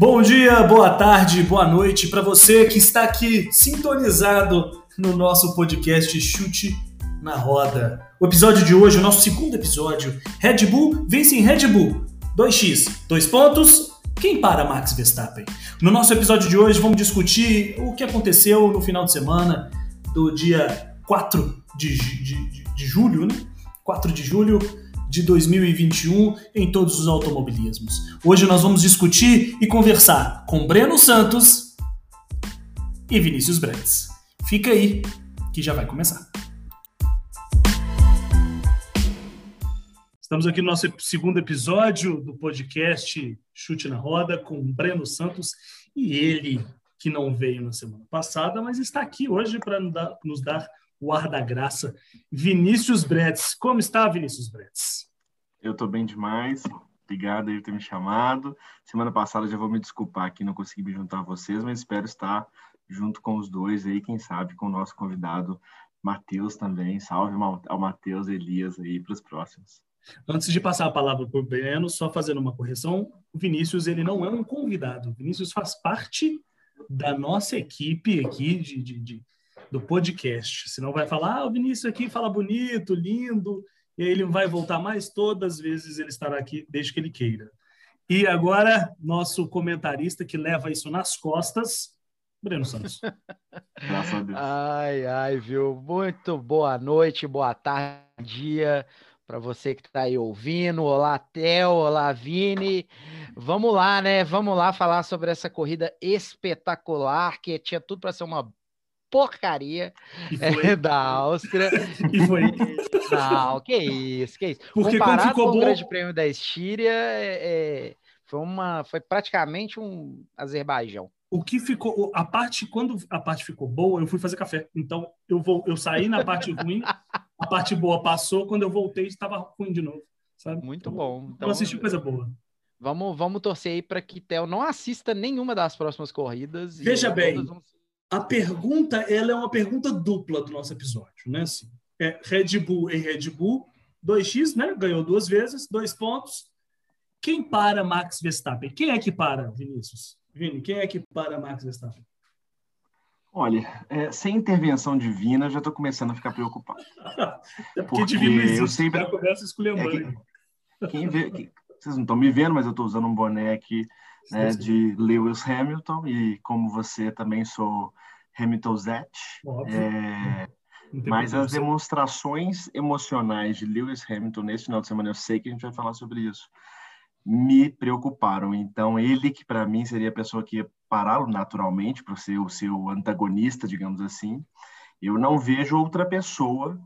Bom dia, boa tarde, boa noite para você que está aqui sintonizado no nosso podcast Chute na Roda. O episódio de hoje, o nosso segundo episódio, Red Bull vence em Red Bull. 2x, dois pontos. Quem para Max Verstappen? No nosso episódio de hoje, vamos discutir o que aconteceu no final de semana do dia 4 de, de, de, de julho, né? 4 de julho de 2021 em todos os automobilismos. Hoje nós vamos discutir e conversar com Breno Santos e Vinícius Brandes. Fica aí que já vai começar. Estamos aqui no nosso segundo episódio do podcast Chute na Roda com Breno Santos e ele que não veio na semana passada, mas está aqui hoje para nos dar o ar da graça, Vinícius Bretes. Como está, Vinícius Bretes? Eu estou bem demais. Obrigado aí por ter me chamado. Semana passada já vou me desculpar que não consegui me juntar a vocês, mas espero estar junto com os dois aí, quem sabe com o nosso convidado Matheus também. Salve ao Matheus Elias aí para os próximos. Antes de passar a palavra para o Breno, só fazendo uma correção, o Vinícius ele não é um convidado. O Vinícius faz parte da nossa equipe aqui de, de, de do podcast. Senão vai falar, ah, o Vinícius aqui fala bonito, lindo, e aí ele vai voltar mais todas as vezes ele estará aqui, desde que ele queira. E agora, nosso comentarista que leva isso nas costas, Breno Santos. Graças a Deus. Ai, ai, viu? Muito boa noite, boa tarde, dia para você que está aí ouvindo. Olá, Theo, olá, Vini. Vamos lá, né? Vamos lá falar sobre essa corrida espetacular que tinha tudo para ser uma porcaria é, da Áustria. e foi. Não, que isso, que isso. Porque Comparado ficou com bom... o Grande Prêmio da Estíria, é, é, foi, uma, foi praticamente um Azerbaijão. O que ficou, a parte quando a parte ficou boa, eu fui fazer café. Então eu vou, eu saí na parte ruim, a parte boa passou. Quando eu voltei, estava ruim de novo. Sabe? Muito então, bom. Então eu assisti coisa boa. Vamos, vamos torcer aí para que Theo não assista nenhuma das próximas corridas. Veja bem, vão a pergunta ela é uma pergunta dupla do nosso episódio, né? Assim, é Red Bull em Red Bull, 2x, né? Ganhou duas vezes, dois pontos. Quem para Max Verstappen? Quem é que para, Vinícius? Vini, quem é que para Max Verstappen? Olha, é, sem intervenção divina, já estou começando a ficar preocupado. é porque, porque divino existe, eu sempre... já começa escolhendo é, quem, quem vê, vocês não estão me vendo, mas eu estou usando um boné aqui né, de Lewis Hamilton, e como você também sou Hamilton Zet. É, mas as demonstrações emocionais de Lewis Hamilton nesse final de semana, eu sei que a gente vai falar sobre isso, me preocuparam. Então, ele que para mim seria a pessoa que ia pará-lo naturalmente, para ser o seu antagonista, digamos assim, eu não vejo outra pessoa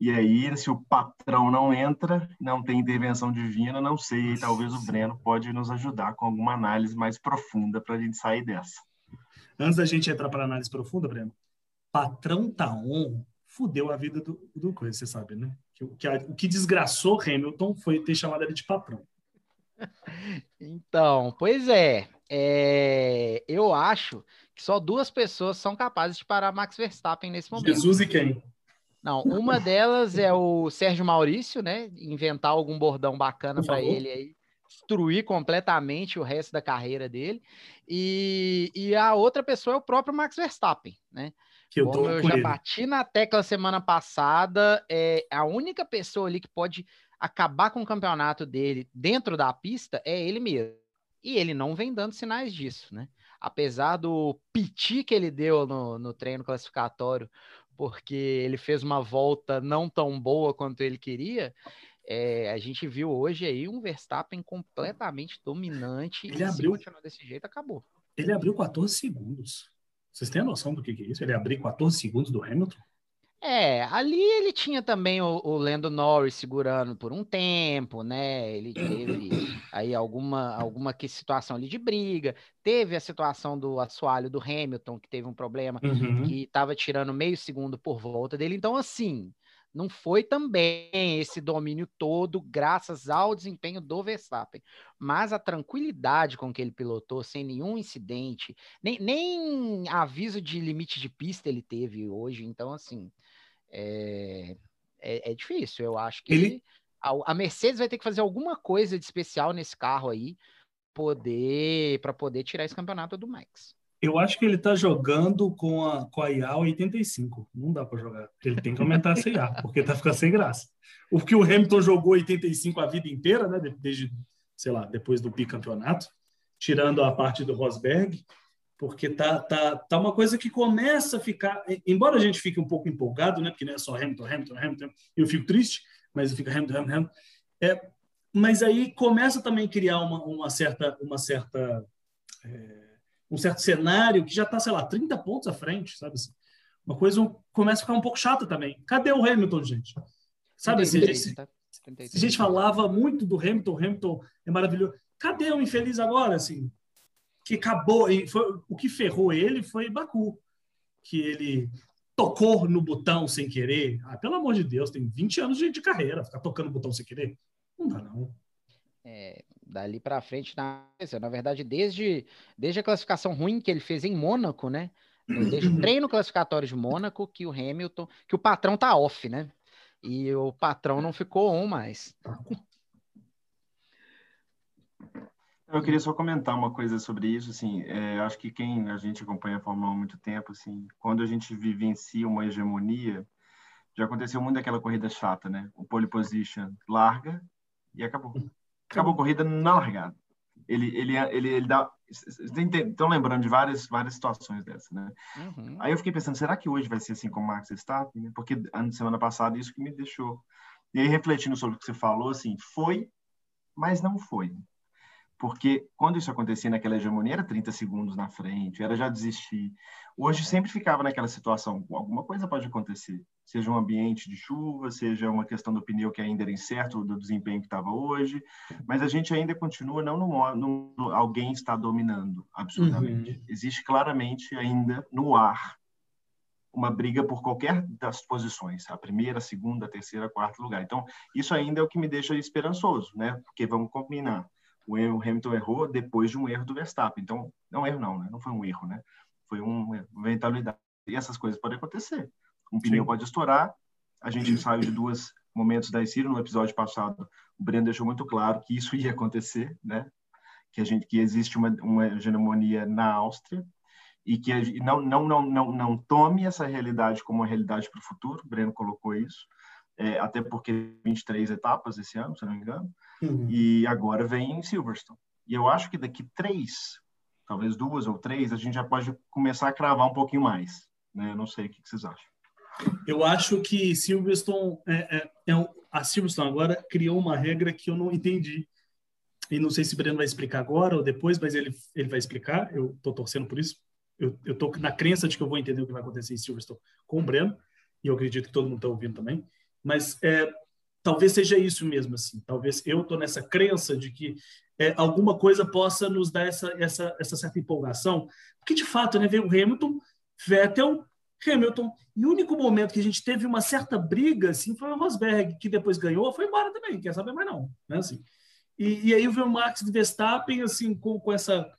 e aí, se o patrão não entra, não tem intervenção divina, não sei, talvez o Breno pode nos ajudar com alguma análise mais profunda para a gente sair dessa. Antes da gente entrar para análise profunda, Breno, patrão tá on fudeu a vida do, do coisa, você sabe, né? Que, que a, o que desgraçou Hamilton foi ter chamado ele de patrão. Então, pois é, é, eu acho que só duas pessoas são capazes de parar Max Verstappen nesse momento. Jesus e quem? Não, uma delas é o Sérgio Maurício, né? Inventar algum bordão bacana para ele aí, destruir completamente o resto da carreira dele. E, e a outra pessoa é o próprio Max Verstappen, né? Que eu, Como eu já ele. bati na tecla semana passada, é a única pessoa ali que pode acabar com o campeonato dele dentro da pista é ele mesmo. E ele não vem dando sinais disso, né? Apesar do piti que ele deu no, no treino classificatório porque ele fez uma volta não tão boa quanto ele queria. É, a gente viu hoje aí um Verstappen completamente dominante ele e abriu, se continuar desse jeito, acabou. Ele abriu 14 segundos. Vocês têm noção do que, que é isso? Ele abriu 14 segundos do Hamilton? É, ali ele tinha também o, o Lando Norris segurando por um tempo, né? Ele teve aí alguma, alguma que situação ali de briga. Teve a situação do assoalho do Hamilton, que teve um problema, uhum. que estava tirando meio segundo por volta dele. Então, assim, não foi também esse domínio todo graças ao desempenho do Verstappen, mas a tranquilidade com que ele pilotou, sem nenhum incidente, nem, nem aviso de limite de pista ele teve hoje. Então, assim, é, é, é difícil. Eu acho que ele... a, a, Mercedes vai ter que fazer alguma coisa de especial nesse carro aí poder para poder tirar esse campeonato do Max. Eu acho que ele está jogando com a, com a IA 85. Não dá para jogar. Ele tem que aumentar essa IA, porque tá ficando sem graça. O que o Hamilton jogou 85 a vida inteira, né? Desde, sei lá, depois do bicampeonato, tirando a parte do Rosberg, porque tá, tá, tá uma coisa que começa a ficar. Embora a gente fique um pouco empolgado, né? Porque não é só Hamilton, Hamilton, Hamilton, eu fico triste, mas fica Hamilton, Hamilton, Hamilton. É, mas aí começa também a criar uma, uma certa. Uma certa é, um certo cenário que já está, sei lá, 30 pontos à frente, sabe? Assim? Uma coisa começa a ficar um pouco chata também. Cadê o Hamilton, gente? Sabe assim, a gente, a gente falava muito do Hamilton, Hamilton é maravilhoso. Cadê o infeliz agora, assim? Que acabou, foi, o que ferrou ele foi Baku, que ele tocou no botão sem querer. Ah, pelo amor de Deus, tem 20 anos de, de carreira, ficar tocando botão sem querer. Não dá, não. É, dali para frente, na, na verdade, desde, desde a classificação ruim que ele fez em Mônaco, né? Desde o treino classificatório de Mônaco, que o Hamilton, que o patrão tá off, né? E o patrão não ficou on mais. Eu queria só comentar uma coisa sobre isso, assim, é, acho que quem a gente acompanha a Fórmula 1 há muito tempo, assim, quando a gente vivencia uma hegemonia, já aconteceu muito aquela corrida chata, né? O pole position larga e acabou acabou a corrida na largada. Ele, ele, ele, ele dá. Estão lembrando de várias, várias situações dessas, né? Uhum. Aí eu fiquei pensando, será que hoje vai ser assim com o Max Verstappen? Né? Porque ano semana passada isso que me deixou. E aí, refletindo sobre o que você falou, assim, foi, mas não foi. Porque quando isso acontecia naquela hegemonia, era 30 segundos na frente, era já desistir. Hoje sempre ficava naquela situação, alguma coisa pode acontecer. Seja um ambiente de chuva, seja uma questão do pneu que ainda era incerto do desempenho que estava hoje, mas a gente ainda continua não no, no, alguém está dominando absolutamente. Uhum. Existe claramente ainda no ar uma briga por qualquer das posições, a primeira, a segunda, a terceira, a quarto lugar. Então, isso ainda é o que me deixa esperançoso, né? Porque vamos combinar o Hamilton errou depois de um erro do Verstappen. Então, não erro não, né? Não foi um erro, né? Foi uma eventualidade. E essas coisas podem acontecer. Um pneu Sim. pode estourar. A gente saiu de dois momentos da Ciro no episódio passado. O Breno deixou muito claro que isso ia acontecer, né? Que a gente que existe uma, uma hegemonia na Áustria e que não não não não não tome essa realidade como uma realidade para o futuro. O Breno colocou isso é, até porque 23 etapas esse ano, se não me engano, uhum. e agora vem em Silverstone. E eu acho que daqui três, talvez duas ou três, a gente já pode começar a cravar um pouquinho mais. Né? Eu não sei o que vocês acham. Eu acho que Silverstone, é, é, é, a Silverstone agora criou uma regra que eu não entendi. E não sei se o Breno vai explicar agora ou depois, mas ele, ele vai explicar. Eu estou torcendo por isso. Eu estou na crença de que eu vou entender o que vai acontecer em Silverstone com o Breno. E eu acredito que todo mundo está ouvindo também. Mas é, talvez seja isso mesmo, assim. Talvez eu estou nessa crença de que é, alguma coisa possa nos dar essa, essa, essa certa empolgação. Porque, de fato, né, veio o Hamilton, Vettel, Hamilton. E o único momento que a gente teve uma certa briga assim, foi o Rosberg, que depois ganhou, foi embora também, quer saber mais não. Né, assim. E, e aí o Max Verstappen assim, com, com essa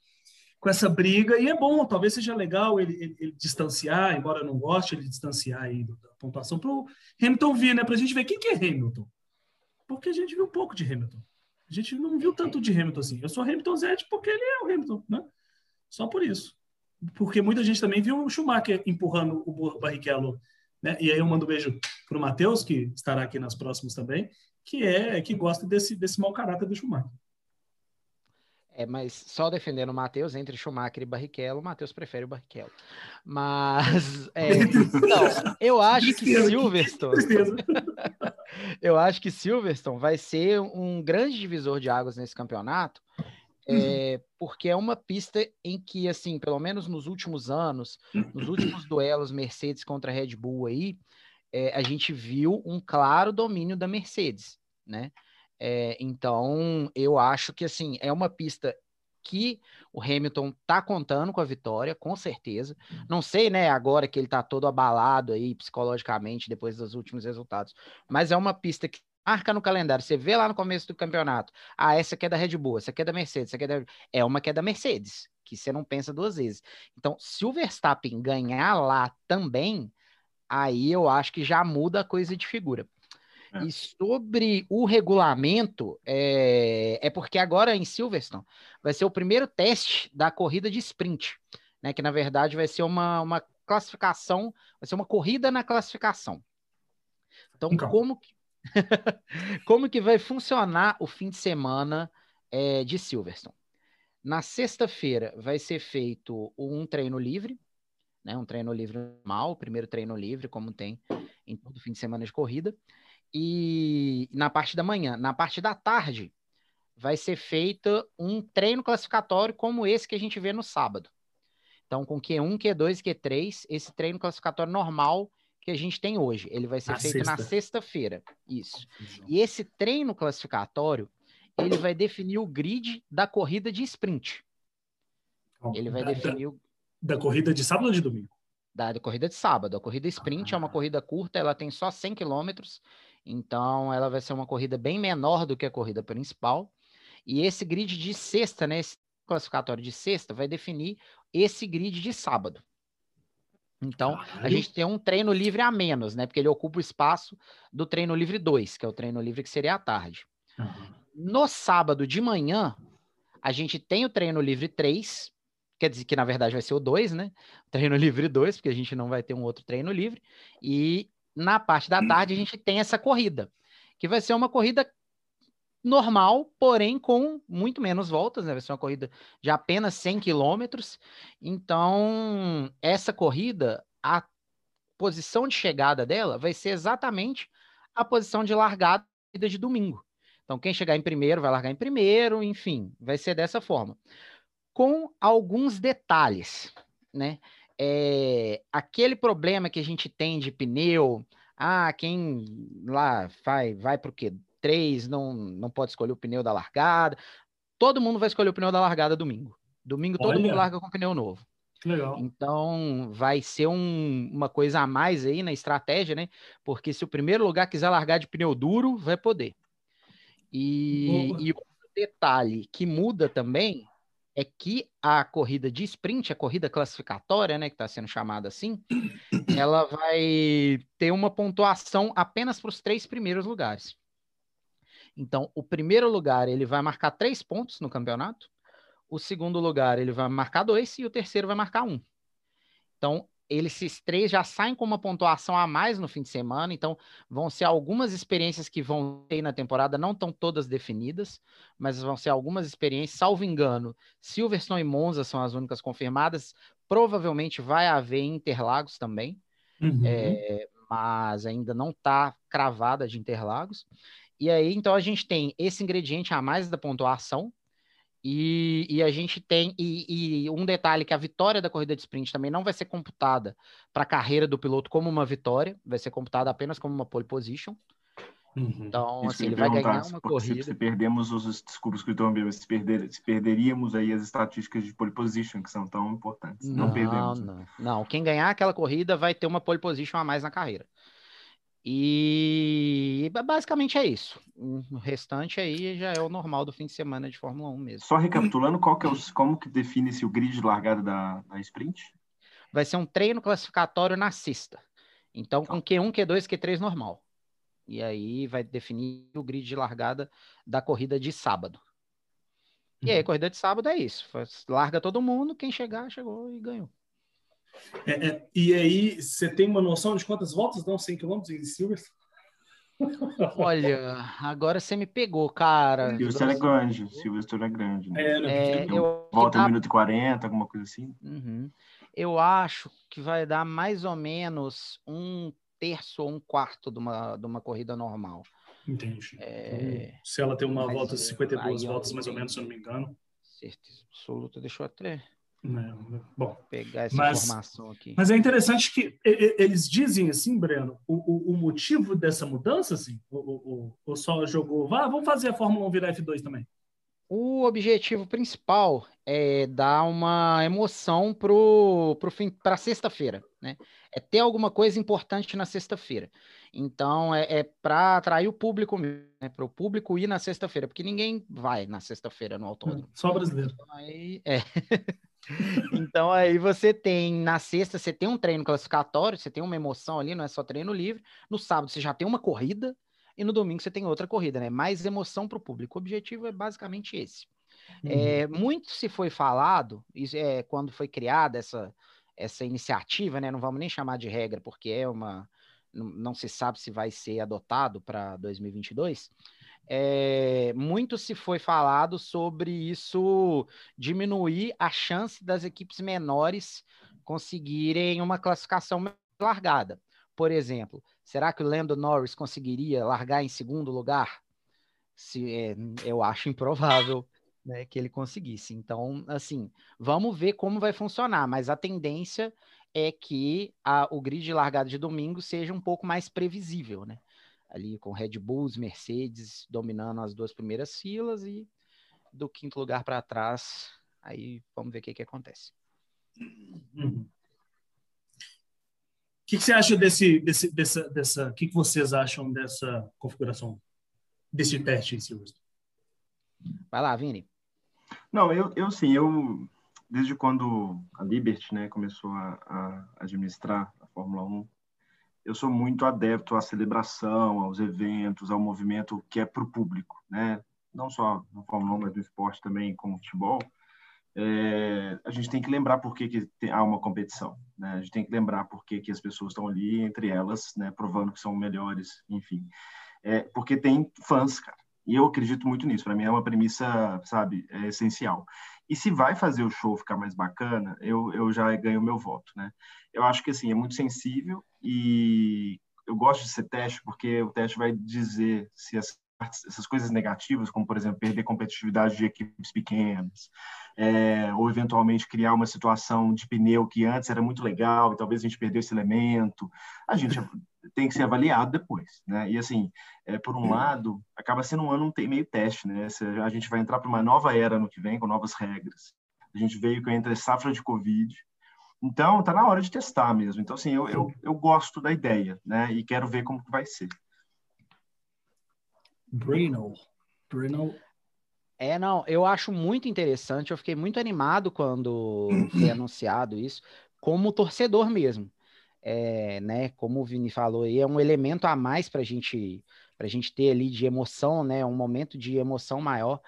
com essa briga, e é bom, talvez seja legal ele, ele, ele distanciar, embora eu não goste, ele distanciar aí da pontuação para o Hamilton vir, né? Para a gente ver quem que é Hamilton. Porque a gente viu pouco de Hamilton. A gente não viu tanto de Hamilton assim. Eu sou Hamilton Zete porque ele é o Hamilton, né? Só por isso. Porque muita gente também viu o Schumacher empurrando o Barrichello, né? E aí eu mando um beijo para o Matheus, que estará aqui nas próximas também, que é que gosta desse, desse mau caráter do Schumacher. É, mas só defendendo o Matheus, entre Schumacher e Barrichello, o Matheus prefere o Barrichello. Mas, é, não, eu acho que Silverstone... eu acho que Silverstone vai ser um grande divisor de águas nesse campeonato, é, uhum. porque é uma pista em que, assim, pelo menos nos últimos anos, nos últimos duelos Mercedes contra Red Bull aí, é, a gente viu um claro domínio da Mercedes, né? É, então, eu acho que assim é uma pista que o Hamilton tá contando com a vitória, com certeza. Não sei, né, agora que ele tá todo abalado aí psicologicamente depois dos últimos resultados, mas é uma pista que marca no calendário. Você vê lá no começo do campeonato, ah, essa aqui é da Red Bull, essa aqui é da Mercedes, essa aqui é da... é uma que é da Mercedes, que você não pensa duas vezes. Então, se o Verstappen ganhar lá também, aí eu acho que já muda a coisa de figura. É. E sobre o regulamento, é, é porque agora em Silverstone vai ser o primeiro teste da corrida de sprint, né? Que na verdade vai ser uma, uma classificação, vai ser uma corrida na classificação. Então, então. como que, como que vai funcionar o fim de semana é, de Silverstone? Na sexta-feira vai ser feito um treino livre, né? Um treino livre normal, o primeiro treino livre, como tem em todo fim de semana de corrida. E na parte da manhã, na parte da tarde, vai ser feito um treino classificatório como esse que a gente vê no sábado. Então, com Q1, Q2 e Q3, esse treino classificatório normal que a gente tem hoje. Ele vai ser na feito sexta. na sexta-feira. Isso. E esse treino classificatório, ele vai definir o grid da corrida de sprint. Ele vai da, definir o... Da corrida de sábado ou de domingo? Da, da corrida de sábado. A corrida sprint ah. é uma corrida curta, ela tem só 100 quilômetros então, ela vai ser uma corrida bem menor do que a corrida principal. E esse grid de sexta, né, esse classificatório de sexta, vai definir esse grid de sábado. Então, a gente tem um treino livre a menos, né? Porque ele ocupa o espaço do treino livre 2, que é o treino livre que seria à tarde. No sábado de manhã, a gente tem o treino livre 3, quer dizer que na verdade vai ser o 2, né? Treino livre 2, porque a gente não vai ter um outro treino livre. E na parte da tarde a gente tem essa corrida, que vai ser uma corrida normal, porém com muito menos voltas, né? Vai ser uma corrida de apenas 100 quilômetros. Então, essa corrida, a posição de chegada dela vai ser exatamente a posição de largada de domingo. Então, quem chegar em primeiro vai largar em primeiro, enfim, vai ser dessa forma. Com alguns detalhes, né? É, aquele problema que a gente tem de pneu, ah, quem lá vai, vai para o quê? Três, não, não pode escolher o pneu da largada. Todo mundo vai escolher o pneu da largada domingo. Domingo Olha. todo mundo larga com pneu novo. Legal. Então, vai ser um, uma coisa a mais aí na estratégia, né? Porque se o primeiro lugar quiser largar de pneu duro, vai poder. E, e outro detalhe que muda também é que a corrida de sprint, a corrida classificatória, né, que está sendo chamada assim, ela vai ter uma pontuação apenas para os três primeiros lugares. Então, o primeiro lugar ele vai marcar três pontos no campeonato, o segundo lugar ele vai marcar dois e o terceiro vai marcar um. Então, eles três já saem com uma pontuação a mais no fim de semana, então vão ser algumas experiências que vão ter na temporada, não estão todas definidas, mas vão ser algumas experiências, salvo engano, Silverstone e Monza são as únicas confirmadas, provavelmente vai haver Interlagos também, uhum. é, mas ainda não está cravada de Interlagos, e aí então a gente tem esse ingrediente a mais da pontuação, e, e, a gente tem, e, e, um detalhe que a vitória da corrida de sprint também não vai ser computada para a carreira do piloto como uma vitória, vai ser computada apenas como uma pole position. Uhum. Então, Isso assim, ele vai ganhar uma corrida. Se, perdemos os desculpas que eu se, perder, se perderíamos aí as estatísticas de pole position, que são tão importantes. Não, não perdemos. Não, não. Quem ganhar aquela corrida vai ter uma pole position a mais na carreira. E basicamente é isso. O restante aí já é o normal do fim de semana de Fórmula 1 mesmo. Só recapitulando, qual que é o, como que define-se o grid de largada da, da sprint? Vai ser um treino classificatório na sexta. Então, com Q1, Q2, Q3 normal. E aí vai definir o grid de largada da corrida de sábado. E aí, a uhum. corrida de sábado é isso. Larga todo mundo, quem chegar, chegou e ganhou. É, é, e aí, você tem uma noção de quantas voltas dão 100 km em Silverstone? Olha, agora você me pegou, cara. Silverstone é grande, Silverstone é grande. Né? É, né? é, eu, volta tá... 1 minuto e 40, alguma coisa assim. Uhum. Eu acho que vai dar mais ou menos um terço ou um quarto de uma, de uma corrida normal. Entendi. É... Então, se ela tem uma volta, 52 voltas, mais ou menos, se eu não me engano. Certeza absoluta. Deixa eu até é, bom, pegar essa mas, informação aqui. Mas é interessante que eles dizem assim, Breno, o, o, o motivo dessa mudança, assim, o, o, só jogou, vá, vamos fazer a Fórmula 1 virar F2 também. O objetivo principal é dar uma emoção pro, pro fim para sexta-feira, né? É ter alguma coisa importante na sexta-feira. Então é, é para atrair o público, né? para o público ir na sexta-feira, porque ninguém vai na sexta-feira no autódromo. Só brasileiro. Então, aí, é. então aí você tem na sexta você tem um treino classificatório, você tem uma emoção ali, não é só treino livre. No sábado você já tem uma corrida, e no domingo você tem outra corrida, né? Mais emoção para o público. O objetivo é basicamente esse. Uhum. É, muito se foi falado, isso é quando foi criada essa, essa iniciativa, né? Não vamos nem chamar de regra, porque é uma. Não, se sabe se vai ser adotado para 2022. É, muito se foi falado sobre isso diminuir a chance das equipes menores conseguirem uma classificação largada. Por exemplo, será que o Lando Norris conseguiria largar em segundo lugar? Se, é, eu acho improvável né, que ele conseguisse. Então, assim, vamos ver como vai funcionar, mas a tendência é que a, o grid de largada de domingo seja um pouco mais previsível, né? Ali com Red Bulls, Mercedes dominando as duas primeiras filas e do quinto lugar para trás, aí vamos ver o que, que acontece. Uhum. O que, que, você acha desse, desse dessa, dessa? O que, que vocês acham dessa configuração, desse teste em Silverstone? Vai lá, Vini. Não, eu, eu sim, eu desde quando a Liberty, né, começou a, a administrar a Fórmula 1, eu sou muito adepto à celebração, aos eventos, ao movimento que é para o público, né? Não só na Fórmula 1, mas no esporte também, como futebol. É, a gente tem que lembrar por que, que tem, há uma competição, né? A gente tem que lembrar por que, que as pessoas estão ali, entre elas, né, provando que são melhores, enfim. É, porque tem fãs, cara. E eu acredito muito nisso. Para mim é uma premissa, sabe, é essencial. E se vai fazer o show ficar mais bacana, eu, eu já ganho meu voto, né? Eu acho que, assim, é muito sensível e eu gosto de ser teste porque o teste vai dizer se as, essas coisas negativas, como, por exemplo, perder competitividade de equipes pequenas, é, ou eventualmente criar uma situação de pneu que antes era muito legal e talvez a gente perdeu esse elemento, a gente tem que ser avaliado depois, né? E assim, é, por um lado, acaba sendo um ano meio teste, né? A gente vai entrar para uma nova era no que vem com novas regras. A gente veio com entre safra de Covid, então tá na hora de testar mesmo. Então assim, eu, eu, eu gosto da ideia, né? E quero ver como que vai ser. Bruno, Bruno. É, não, eu acho muito interessante. Eu fiquei muito animado quando foi anunciado isso, como torcedor mesmo é, né, como o Vini falou aí, é um elemento a mais para gente, a gente ter ali de emoção, né, um momento de emoção maior.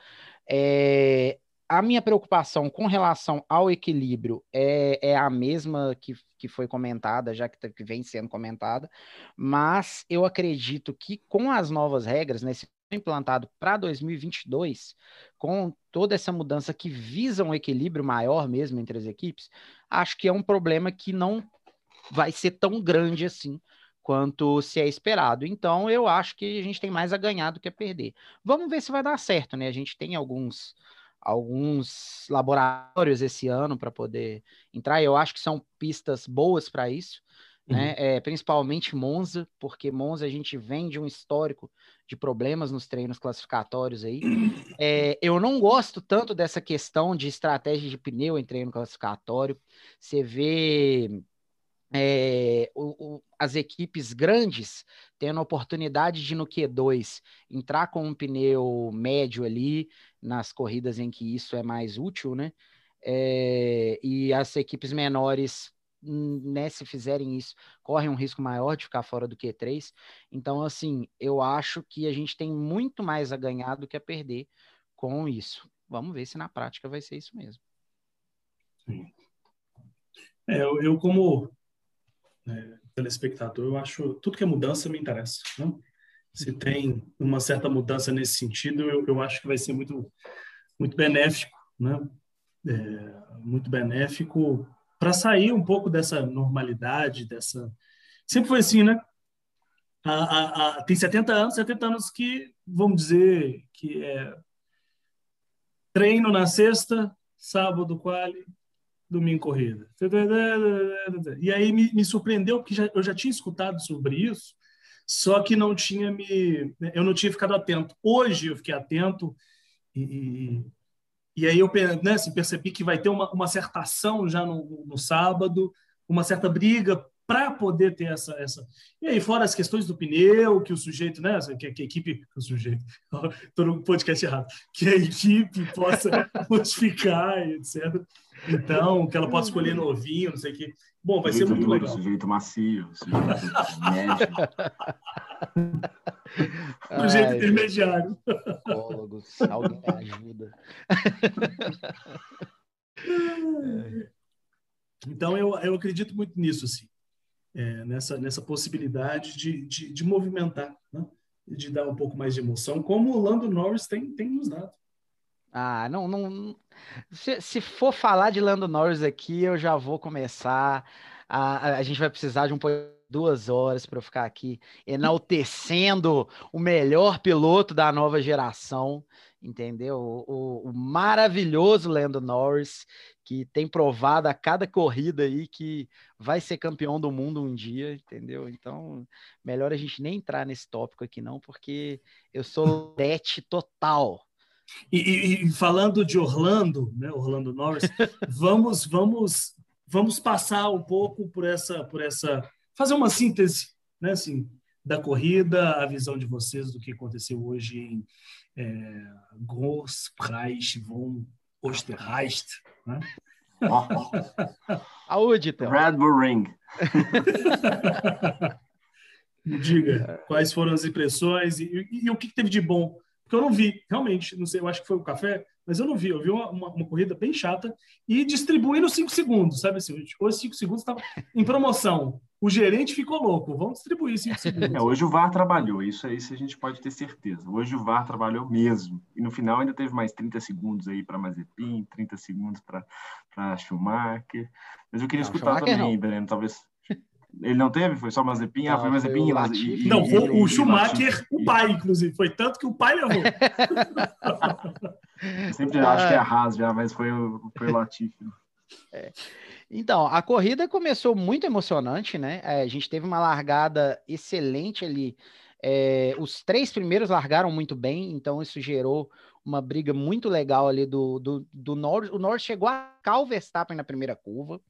É, a minha preocupação com relação ao equilíbrio é, é a mesma que, que foi comentada, já que, tá, que vem sendo comentada, mas eu acredito que com as novas regras, né, se implantado para 2022, com toda essa mudança que visa um equilíbrio maior mesmo entre as equipes, acho que é um problema que não vai ser tão grande assim quanto se é esperado. Então, eu acho que a gente tem mais a ganhar do que a perder. Vamos ver se vai dar certo, né? A gente tem alguns alguns laboratórios esse ano para poder entrar. Eu acho que são pistas boas para isso, né? uhum. né? É, principalmente Monza, porque Monza a gente vem de um histórico de problemas nos treinos classificatórios aí. É, eu não gosto tanto dessa questão de estratégia de pneu em treino classificatório. Você vê é, o, o, as equipes grandes tendo a oportunidade de no Q2 entrar com um pneu médio ali nas corridas em que isso é mais útil, né? É, e as equipes menores, né, se fizerem isso, correm um risco maior de ficar fora do Q3. Então, assim, eu acho que a gente tem muito mais a ganhar do que a perder com isso. Vamos ver se na prática vai ser isso mesmo. Sim. É, eu, eu como né, telespectador, eu acho tudo que é mudança me interessa. Né? Se tem uma certa mudança nesse sentido, eu, eu acho que vai ser muito, muito benéfico, né? É, muito benéfico para sair um pouco dessa normalidade, dessa. Sempre foi assim, né? A, a, a, tem 70 anos, 70 anos que, vamos dizer, que é treino na sexta, sábado quali, domingo corrida. E aí me, me surpreendeu porque já, eu já tinha escutado sobre isso, só que não tinha me, eu não tinha ficado atento. Hoje eu fiquei atento e, e aí eu né, assim, percebi que vai ter uma, uma certa ação já no, no sábado, uma certa briga para poder ter essa, essa. E aí, fora as questões do pneu, que o sujeito, né? Que, que a equipe. O sujeito, estou no podcast errado. Que a equipe possa modificar, etc. Então, que ela possa escolher novinho, não sei o quê. Bom, vai sujeito ser muito duro, legal. Sujeito macio, sujeito médio. sujeito Ai, intermediário. Psicólogos, alguém me ajuda. Então, eu, eu acredito muito nisso, assim. É, nessa, nessa possibilidade de, de, de movimentar, né? de dar um pouco mais de emoção, como o Lando Norris tem, tem nos dado. Ah, não, não. Se, se for falar de Lando Norris aqui, eu já vou começar. A, a gente vai precisar de um duas horas para eu ficar aqui enaltecendo o melhor piloto da nova geração, entendeu? O, o, o maravilhoso Lando Norris, que tem provado a cada corrida aí que vai ser campeão do mundo um dia, entendeu? Então, melhor a gente nem entrar nesse tópico aqui não, porque eu sou lete total. E, e, e, falando de Orlando, né, Orlando Norris, vamos, vamos, vamos passar um pouco por essa, por essa, fazer uma síntese, né, assim, da corrida, a visão de vocês do que aconteceu hoje em é, Großpreis von Osterreich, né? Saúde, então. Red Bull Ring. Diga, quais foram as impressões e, e, e o que teve de bom porque eu não vi, realmente, não sei, eu acho que foi o café, mas eu não vi. Eu vi uma, uma, uma corrida bem chata e distribuindo 5 segundos, sabe assim? Hoje 5 segundos estava em promoção. O gerente ficou louco, vamos distribuir 5 segundos. É, hoje o VAR trabalhou, isso aí a gente pode ter certeza. Hoje o VAR trabalhou mesmo. E no final ainda teve mais 30 segundos aí para Mazepin, 30 segundos para Schumacher. Mas eu queria não, escutar Schumacher também, Breno, talvez ele não teve? Foi só Mazepin? Ah, foi Mazepin e Latifi. Não, foi o Schumacher, o pai, inclusive. Foi tanto que o pai levou. sempre ah. acho que é a Haas já, mas foi o, foi o Latifi. É. Então, a corrida começou muito emocionante, né? É, a gente teve uma largada excelente ali. É, os três primeiros largaram muito bem, então isso gerou uma briga muito legal ali do, do, do Norris. O Norris chegou a cal Verstappen na primeira curva.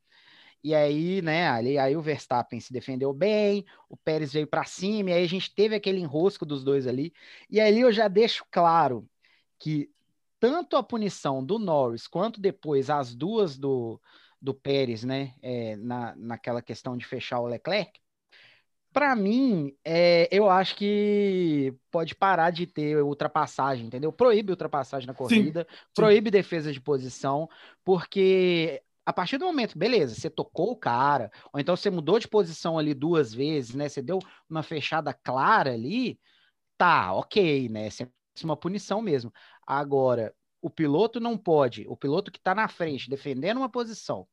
E aí, né, ali, aí o Verstappen se defendeu bem, o Pérez veio para cima, e aí a gente teve aquele enrosco dos dois ali. E ali eu já deixo claro que tanto a punição do Norris quanto depois as duas do, do Pérez, né, é, na, naquela questão de fechar o Leclerc, para mim, é, eu acho que pode parar de ter ultrapassagem, entendeu? Proíbe ultrapassagem na corrida, sim, sim. proíbe defesa de posição, porque a partir do momento, beleza, você tocou o cara, ou então você mudou de posição ali duas vezes, né? Você deu uma fechada clara ali, tá, ok, né? Você é uma punição mesmo. Agora, o piloto não pode, o piloto que está na frente, defendendo uma posição,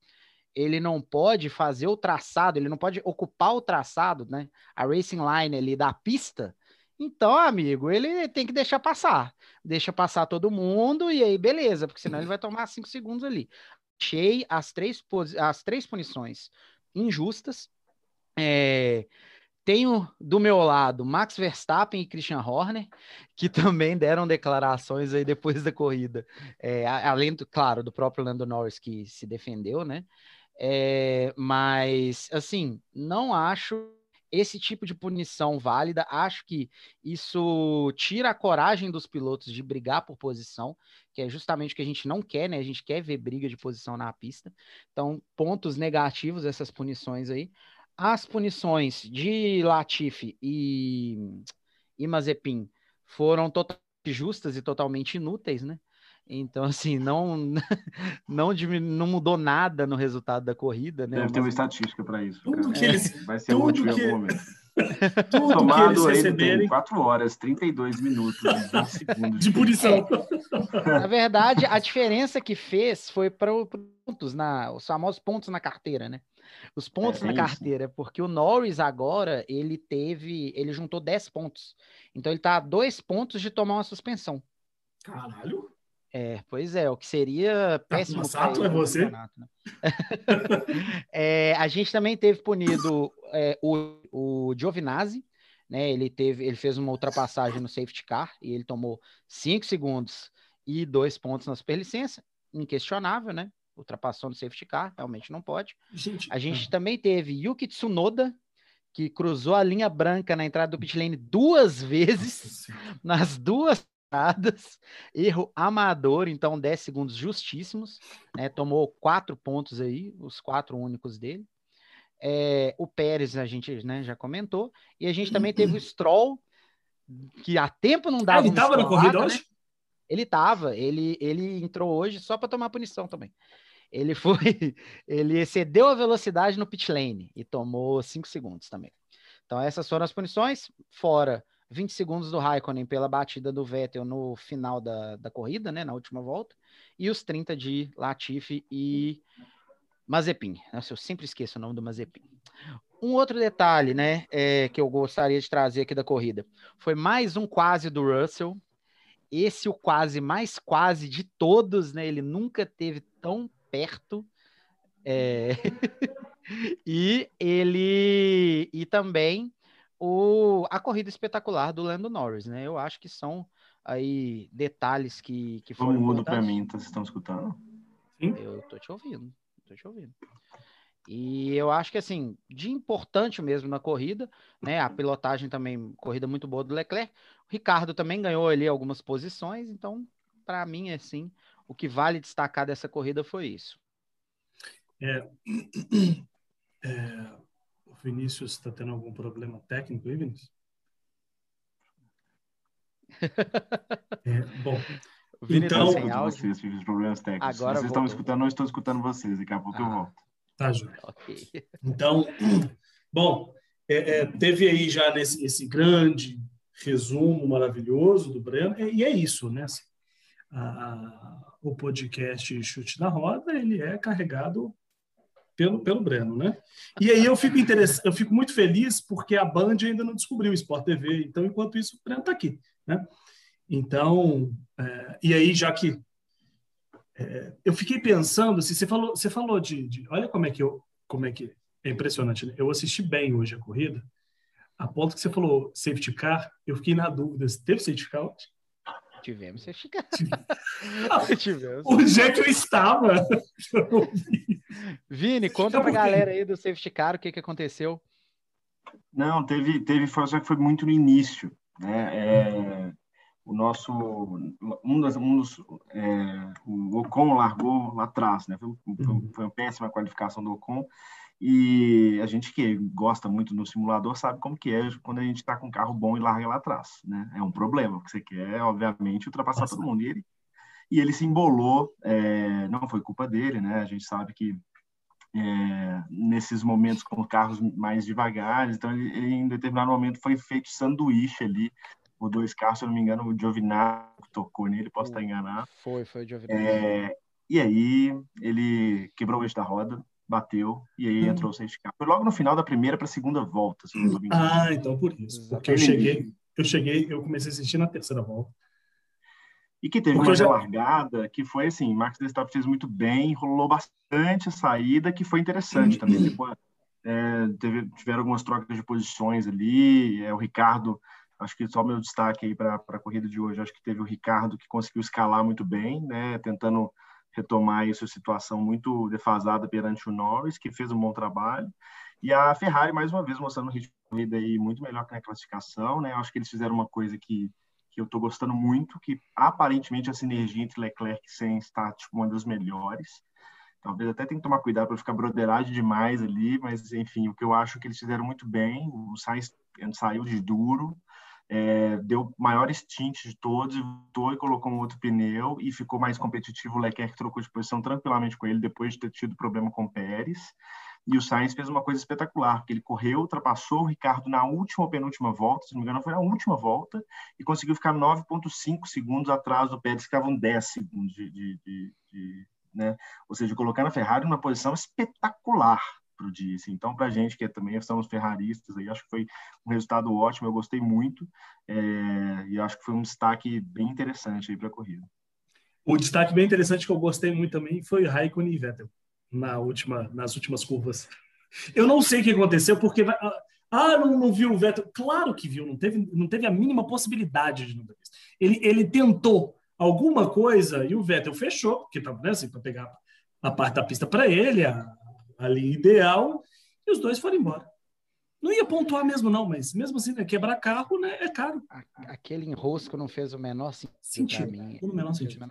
ele não pode fazer o traçado, ele não pode ocupar o traçado, né? A racing line ali da pista. Então, amigo, ele tem que deixar passar. Deixa passar todo mundo e aí beleza, porque senão ele vai tomar cinco segundos ali achei as três, as três punições injustas. É, tenho do meu lado Max Verstappen e Christian Horner, que também deram declarações aí depois da corrida, é, além, do, claro, do próprio Lando Norris que se defendeu, né? É, mas, assim, não acho esse tipo de punição válida. Acho que isso tira a coragem dos pilotos de brigar por posição, que é justamente o que a gente não quer, né? A gente quer ver briga de posição na pista. Então, pontos negativos essas punições aí. As punições de Latifi e, e Mazepin foram totalmente justas e totalmente inúteis, né? Então, assim, não, não, não mudou nada no resultado da corrida, né? Deve ter uma estatística para isso. Tudo que eles, Vai ser útil que... em algum momento. Tudo Tomado que eles receberem... 4 horas, 32 minutos, 20 segundos. De punição. Na verdade, a diferença que fez foi para pontos, na, os famosos pontos na carteira, né? Os pontos é, na carteira, isso. porque o Norris agora, ele teve, ele juntou 10 pontos. Então ele tá a dois pontos de tomar uma suspensão. Caralho! É, pois é, o que seria tá, péssimo. Sato é você? Né? é, a gente também teve punido é, o, o Giovinazzi, né? Ele teve, ele fez uma ultrapassagem no safety car e ele tomou cinco segundos e dois pontos na superlicença, inquestionável, né? ultrapassou no safety car, realmente não pode. Gente, a gente é. também teve Yuki Tsunoda, que cruzou a linha branca na entrada do pit lane duas vezes, nas duas entradas, erro amador, então 10 segundos justíssimos, né? tomou quatro pontos aí, os quatro únicos dele. É, o Pérez a gente né, já comentou, e a gente também teve o Stroll, que há tempo não dava. Ah, ele estava na corrida né? hoje? Ele estava, ele, ele entrou hoje só para tomar punição também. Ele foi, ele excedeu a velocidade no pit lane e tomou 5 segundos também. Então essas foram as punições, fora 20 segundos do Raikkonen pela batida do Vettel no final da, da corrida, né, na última volta, e os 30 de Latifi e Mazepin. Nossa, eu sempre esqueço o nome do Mazepin. Um outro detalhe, né, é, que eu gostaria de trazer aqui da corrida, foi mais um quase do Russell. Esse o quase mais quase de todos, né? Ele nunca teve tão perto. É... e ele e também o, a corrida espetacular do Lando Norris, né? Eu acho que são aí detalhes que, que foram mudo para mim, tá, vocês estão escutando? Sim. Eu tô te ouvindo, tô te ouvindo. E eu acho que assim, de importante mesmo na corrida, né? A pilotagem também, corrida muito boa do Leclerc. O Ricardo também ganhou ali algumas posições, então para mim assim, o que vale destacar dessa corrida foi isso. É, é, Vinícius está tendo algum problema técnico aí, Vinícius? É, bom, então, tá vocês, filhos, problemas técnicos. Agora vocês estão escutando, não estou escutando vocês. Daqui a pouco ah, eu volto. Tá, Júlio. Okay. Então, bom, é, é, teve aí já nesse esse grande resumo maravilhoso do Breno, e é isso, né? Assim, a, a, o podcast Chute na Roda, ele é carregado pelo, pelo Breno, né? E aí eu fico interessado, eu fico muito feliz porque a Band ainda não descobriu o Sport TV, então enquanto isso o Breno está aqui, né? Então, é, e aí já que é, eu fiquei pensando, assim, você falou, você falou de, de, olha como é que eu, como é que é impressionante, né? Eu assisti bem hoje a corrida, a ponto que você falou safety car, eu fiquei na dúvida, teve safety car? Tivemos você ficar. Tivemos. Onde é que eu estava? Vini, conta pra galera aí do safety car o que, que aconteceu. Não, teve, teve, só que foi muito no início, né? É, o nosso, um dos, um dos é, o Ocon largou lá atrás, né? Foi, foi, foi uma péssima qualificação do Ocon e a gente que gosta muito no simulador sabe como que é quando a gente está com um carro bom e larga lá atrás, né? É um problema, porque você quer, obviamente, ultrapassar Nossa. todo mundo. E ele, e ele se embolou, é, não foi culpa dele, né? A gente sabe que é, nesses momentos com carros mais devagares, então ele, ele, em determinado momento foi feito sanduíche ali por dois carros, se eu não me engano, o Giovinazzi tocou nele, posso estar enganado. Foi, foi o Giovinazzi. É, e aí ele quebrou o eixo da roda, bateu e aí hum. entrou o safety car. Foi logo no final da primeira para a segunda volta. ah, então por isso. Porque eu cheguei, eu cheguei, eu comecei a assistir na terceira volta. E que teve Porque uma já... largada que foi assim, Max Verstappen fez muito bem, rolou bastante a saída, que foi interessante também. Depois, é, teve, tiveram algumas trocas de posições ali, é, o Ricardo, acho que só meu destaque aí para a corrida de hoje, acho que teve o Ricardo que conseguiu escalar muito bem, né, tentando retomar essa situação muito defasada perante o Norris, que fez um bom trabalho. E a Ferrari, mais uma vez, mostrando um ritmo de corrida aí muito melhor que na classificação. Né? Acho que eles fizeram uma coisa que, que eu estou gostando muito, que aparentemente a sinergia entre Leclerc e Sainz está tipo, uma das melhores. Talvez até tenha que tomar cuidado para ficar broderagem demais ali, mas enfim, o que eu acho que eles fizeram muito bem. O Sainz saiu de duro, é, deu maior stint de todos, voltou e colocou um outro pneu e ficou mais competitivo. O Leclerc trocou de posição tranquilamente com ele depois de ter tido problema com o Pérez. E o Sainz fez uma coisa espetacular, porque ele correu, ultrapassou o Ricardo na última ou penúltima volta, se não me engano, foi na última volta, e conseguiu ficar 9,5 segundos atrás do Pérez, que estavam 10 segundos de, de, de, de né? Ou seja, colocando a Ferrari numa posição espetacular para o dia. Assim. Então, para a gente que também somos ferraristas, aí, acho que foi um resultado ótimo, eu gostei muito é, e acho que foi um destaque bem interessante para a corrida. O destaque bem interessante que eu gostei muito também foi Raikkonen e Vettel na última, nas últimas curvas. Eu não sei o que aconteceu, porque ah, não, não viu o Vettel. Claro que viu, não teve, não teve a mínima possibilidade de não ter visto. Ele, ele tentou alguma coisa e o Vettel fechou, porque estava né, assim, para pegar a parte da pista para ele, a, a linha ideal, e os dois foram embora. Não ia pontuar mesmo, não, mas mesmo assim, né, quebrar carro né, é caro. Aquele enrosco não fez o menor sentido. para mim. No menor sentido.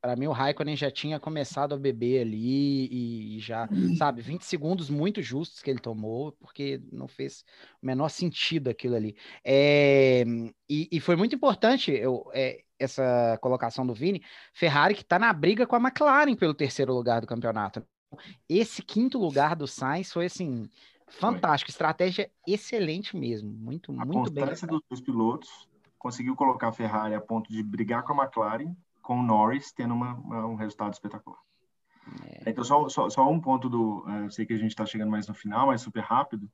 Para mim, o Raikkonen já tinha começado a beber ali e, e já, sabe, 20 segundos muito justos que ele tomou, porque não fez o menor sentido aquilo ali. É, e, e, foi muito importante eu, é, essa colocação do Vini. Ferrari que está na briga com a McLaren pelo terceiro lugar do campeonato. Esse quinto lugar do Sainz foi assim Fantástico, estratégia excelente mesmo, muito, a muito bem. A constância dos dois pilotos conseguiu colocar a Ferrari a ponto de brigar com a McLaren, com o Norris tendo uma, uma, um resultado espetacular. É. Então, só, só, só, um ponto do. Uh, eu sei que a gente está chegando mais no final, mas super rápido.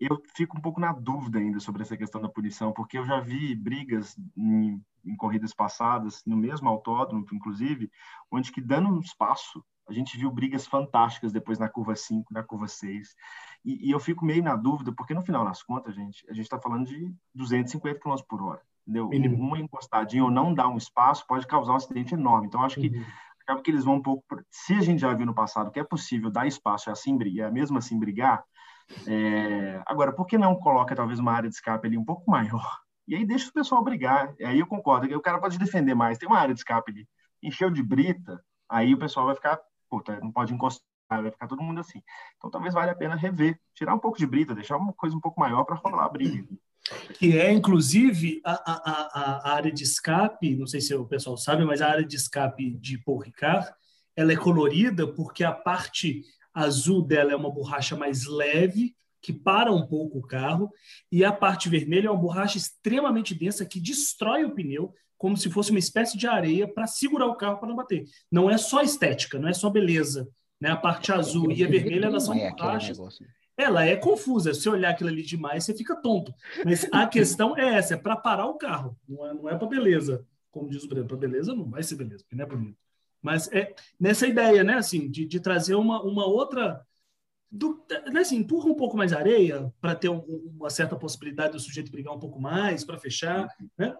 Eu fico um pouco na dúvida ainda sobre essa questão da punição, porque eu já vi brigas em, em corridas passadas, no mesmo autódromo, inclusive, onde que dando um espaço a gente viu brigas fantásticas depois na curva 5, na curva 6. E, e, eu fico meio na dúvida, porque no final das contas, gente, a gente está falando de 250 km por hora. Entendeu? Mínimo. Uma encostadinha ou não dar um espaço pode causar um acidente enorme. Então, acho que uhum. acaba que eles vão um pouco. Se a gente já viu no passado que é possível dar espaço e assim brigar, mesmo assim brigar, é... agora, por que não coloca talvez uma área de escape ali um pouco maior? E aí deixa o pessoal brigar. E aí eu concordo, o cara pode defender mais. Tem uma área de escape ali, encheu de brita, aí o pessoal vai ficar puta, não pode encostar, vai ficar todo mundo assim. Então talvez valha a pena rever, tirar um pouco de brita, deixar uma coisa um pouco maior para rolar a briga. Que é, inclusive, a, a, a, área de escape, não sei se o pessoal sabe, mas a área de escape de Paul Ricard, ela é colorida porque a parte azul dela é uma borracha mais leve, que para um pouco o carro, e a parte vermelha é uma borracha extremamente densa que destrói o pneu, como se fosse uma espécie de areia para segurar o carro para não bater. Não é só estética, não é só beleza. Né? A parte azul e a vermelha elas são é borrachas. Ela é confusa. Se olhar aquilo ali demais, você fica tonto. Mas a questão é essa: é para parar o carro. Não é, não é para beleza. Como diz o Breno, para beleza não vai ser beleza, porque não é bonito. Mas é nessa ideia, né, assim, de, de trazer uma, uma outra. Do, né, assim, empurra um pouco mais areia para ter um, uma certa possibilidade do sujeito brigar um pouco mais, para fechar, né?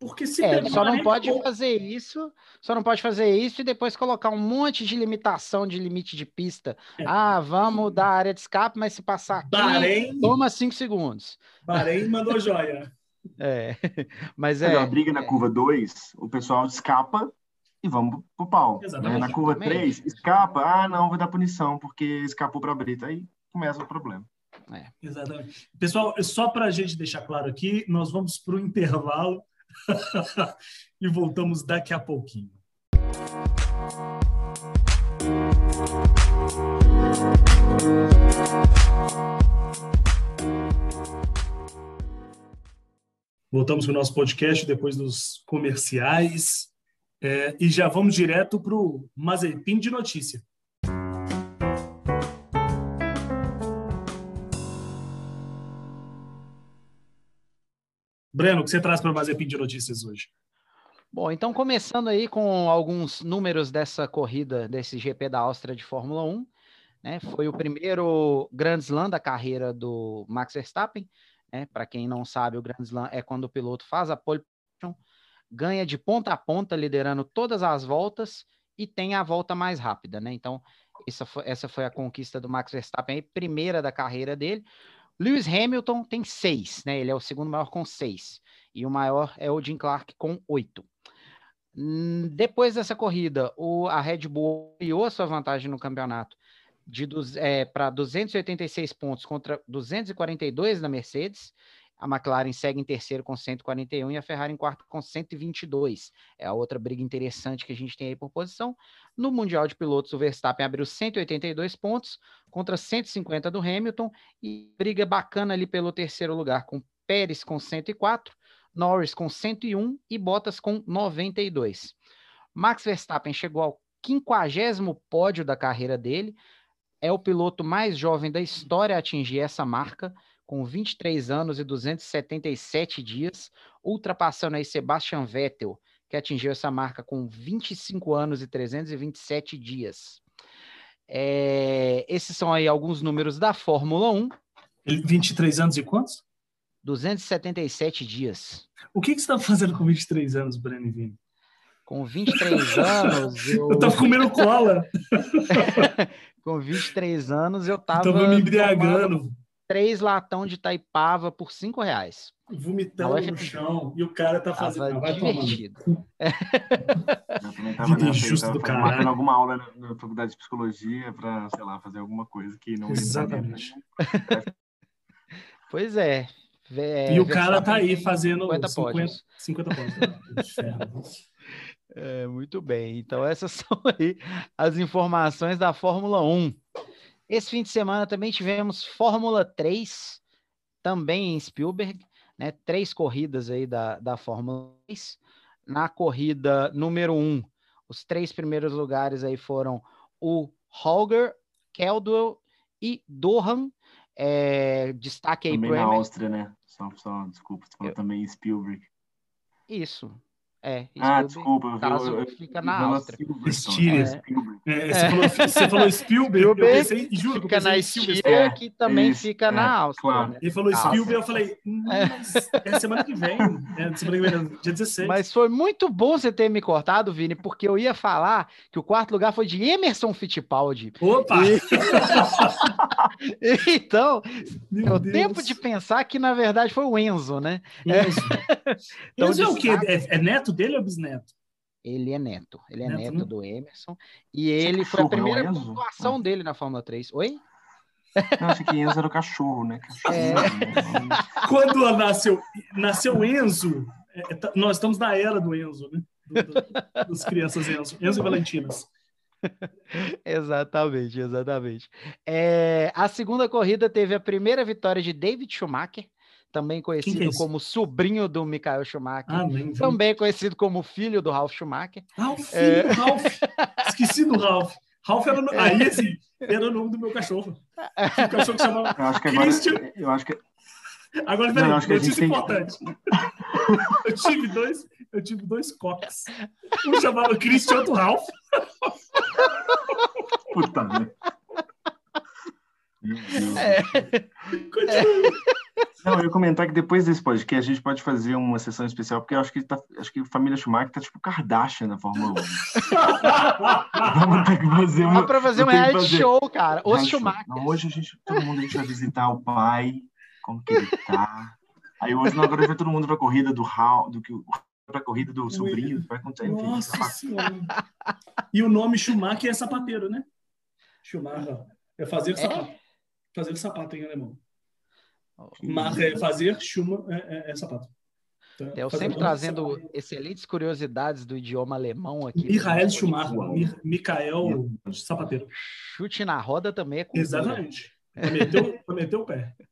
Porque se é, só não pode fazer isso, só não pode fazer isso e depois colocar um monte de limitação de limite de pista. É. Ah, vamos dar área de escape, mas se passar aqui, Bahrein, toma cinco segundos. Bahrein mandou joia. É, mas é. A briga na curva 2, o pessoal escapa e vamos pro pau. Né? Na curva 3, escapa, ah, não, vou dar punição, porque escapou para a brita. Aí começa o problema. É. Exatamente. Pessoal, só para a gente deixar claro aqui, nós vamos para o intervalo. e voltamos daqui a pouquinho. Voltamos para o nosso podcast depois dos comerciais é, e já vamos direto para o Mazepin de notícia. Breno, o que você traz para o Mazepin de notícias hoje? Bom, então começando aí com alguns números dessa corrida, desse GP da Áustria de Fórmula 1, né? Foi o primeiro Grand Slam da carreira do Max Verstappen, né? Para quem não sabe, o Grand Slam é quando o piloto faz a pole position, ganha de ponta a ponta, liderando todas as voltas e tem a volta mais rápida, né? Então, essa foi, essa foi a conquista do Max Verstappen, primeira da carreira dele. Lewis Hamilton tem seis, né? Ele é o segundo maior com seis. E o maior é o Jim Clark com oito. Hum, depois dessa corrida, o, a Red Bull ampliou a sua vantagem no campeonato de é, para 286 pontos contra 242 da Mercedes a McLaren segue em terceiro com 141 e a Ferrari em quarto com 122. É a outra briga interessante que a gente tem aí por posição. No Mundial de Pilotos, o Verstappen abriu 182 pontos contra 150 do Hamilton e briga bacana ali pelo terceiro lugar, com Pérez com 104, Norris com 101 e Bottas com 92. Max Verstappen chegou ao 50 pódio da carreira dele, é o piloto mais jovem da história a atingir essa marca com 23 anos e 277 dias, ultrapassando aí Sebastian Vettel, que atingiu essa marca com 25 anos e 327 dias. É, esses são aí alguns números da Fórmula 1. 23 anos e quantos? 277 dias. O que, que você está fazendo com 23 anos, Breno Vini? Com 23 anos. Eu, eu tava comendo cola. com 23 anos, eu tava. Tava me embriagando. Três latão de taipava por 5 reais. Vomitando no chão. E o cara tá fazendo. Tava divertido. Eu também tava Vida injusto do cara. alguma aula na, na, faculdade de psicologia para, sei lá, fazer alguma coisa que não Exatamente. pois é. é. E o cara tá aí fazendo 50 pódios. 50 pódios. É, muito bem. Então, essas são aí as informações da Fórmula 1. Esse fim de semana também tivemos Fórmula 3, também em Spielberg, né? Três corridas aí da, da Fórmula 3. Na corrida número 1, os três primeiros lugares aí foram o Holger, Caldwell e Dohan. É, destaque aí também na Áustria, né? Só, só desculpa, você falou Eu... também Spielberg. Isso, é, ah, desculpa. Caso eu, eu, fica na Áustria. Estíria. É. É, você, falou, você falou Spielberg, eu pensei, juro, fica na Estíria, que também isso, fica é, na Áustria. Claro. Né? Ele falou Spielberg, eu falei, hum, é semana que vem, é semana que vem, dia 16. Mas foi muito bom você ter me cortado, Vini, porque eu ia falar que o quarto lugar foi de Emerson Fittipaldi. Opa! E... então, Meu é o Deus. tempo de pensar que, na verdade, foi o Enzo, né? Enzo. então, Enzo é o quê? É, é neto dele ou bisneto? Ele é neto. Ele é neto, neto né? do Emerson. E ele foi a primeira pontuação ah. dele na Fórmula 3. Oi? Não, achei que Enzo era o cachorro, né? Cachorro, é. né? Quando nasceu, nasceu Enzo, é, tá, nós estamos na era do Enzo, né? Do, do, dos crianças Enzo. Enzo e Valentinas. exatamente, exatamente. É, a segunda corrida teve a primeira vitória de David Schumacher, também conhecido é como sobrinho do Michael Schumacher, ah, também conhecido como filho do Ralf Schumacher. Ah, o filho é... do Ralf! Esqueci do Ralf. Ralf era no... Aí, assim, era o nome do meu cachorro. O cachorro que chamava eu acho que agora, Christian. Eu acho que... Agora, peraí, notícia importante. Eu tive dois, eu tive dois coques. Um chamava Christian, outro Ralf. Puta merda. É. Continua. Não, eu ia comentar que depois desse podcast a gente pode fazer uma sessão especial, porque eu acho que, tá, acho que a família Schumacher tá tipo Kardashian na Fórmula 1. Vamos ter que fazer uma. Dá pra fazer um reality fazer. show, cara. Os Schumacher. Não, hoje a gente, todo mundo a gente vai visitar o pai, como que ele tá. Aí hoje não, agora vai todo mundo pra corrida do Hal, do que pra corrida do sobrinho, vai acontecer. Nossa senhora. E o nome Schumacher é sapateiro, né? Schumacher. É fazer é? sapato. Fazer sapato em alemão. Mas é, fazer chuma é, é, é sapato. Então, eu sempre trazendo sapato. excelentes curiosidades do idioma alemão aqui. Michael Schumacher, Michael Sapateiro. Chute na roda também é cultura. Exatamente. Prometeu, prometeu o pé.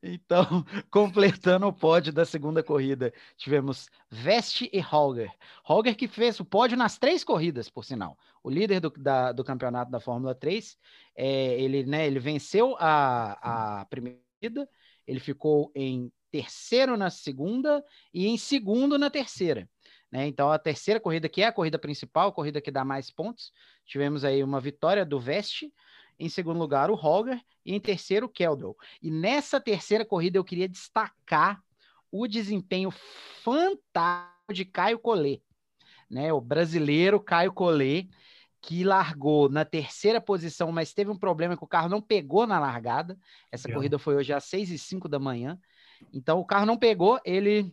Então, completando o pódio da segunda corrida, tivemos Veste e Holger. Holger que fez o pódio nas três corridas, por sinal. O líder do, da, do campeonato da Fórmula 3, é, ele, né, ele venceu a, a primeira corrida, ele ficou em terceiro na segunda e em segundo na terceira. Né? Então, a terceira corrida, que é a corrida principal, a corrida que dá mais pontos, tivemos aí uma vitória do Veste, em segundo lugar o Holger e em terceiro o Keldor. E nessa terceira corrida eu queria destacar o desempenho fantástico de Caio Collet, né? O brasileiro Caio Collet, que largou na terceira posição, mas teve um problema que o carro não pegou na largada. Essa corrida foi hoje às 6 e 5 da manhã. Então o carro não pegou, ele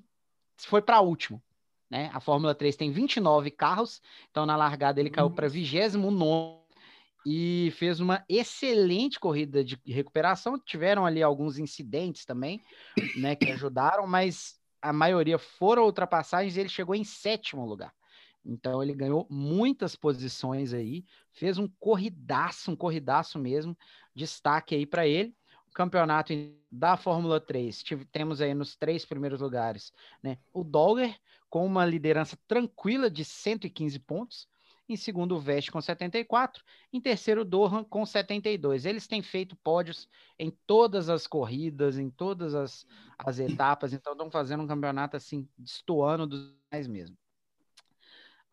foi para último. Né? A Fórmula 3 tem 29 carros, então na largada ele caiu para 29 e fez uma excelente corrida de recuperação. Tiveram ali alguns incidentes também, né, que ajudaram, mas a maioria foram ultrapassagens e ele chegou em sétimo lugar. Então ele ganhou muitas posições aí, fez um corridaço, um corridaço mesmo. Destaque aí para ele. O campeonato da Fórmula 3, temos aí nos três primeiros lugares, né? O Dolger com uma liderança tranquila de 115 pontos. Em segundo, o Veste com 74. Em terceiro, o Dohan com 72. Eles têm feito pódios em todas as corridas, em todas as, as etapas. Então, estão fazendo um campeonato assim, destoando dos mais mesmo.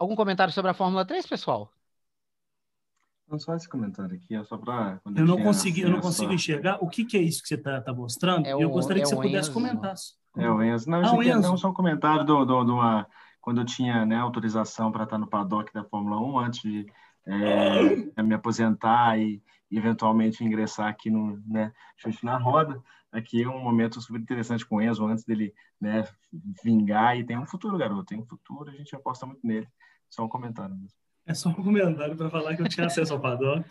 Algum comentário sobre a Fórmula 3, pessoal? Não só esse comentário aqui, é só para. Eu não consegui, eu não consigo enxergar. O que, que é isso que você está tá mostrando? É o, eu gostaria é que você pudesse Enzo. comentar. É o Enzo. Não, ah, aqui é não só um comentário do, do, de uma quando eu tinha né, autorização para estar no paddock da Fórmula 1, antes de é, me aposentar e eventualmente ingressar aqui no né, Chute na Roda. Aqui é um momento super interessante com o Enzo, antes dele né, vingar. E tem um futuro, garoto, tem um futuro, a gente aposta muito nele. Só um comentário mesmo. É só um comentário para falar que eu tinha acesso ao paddock.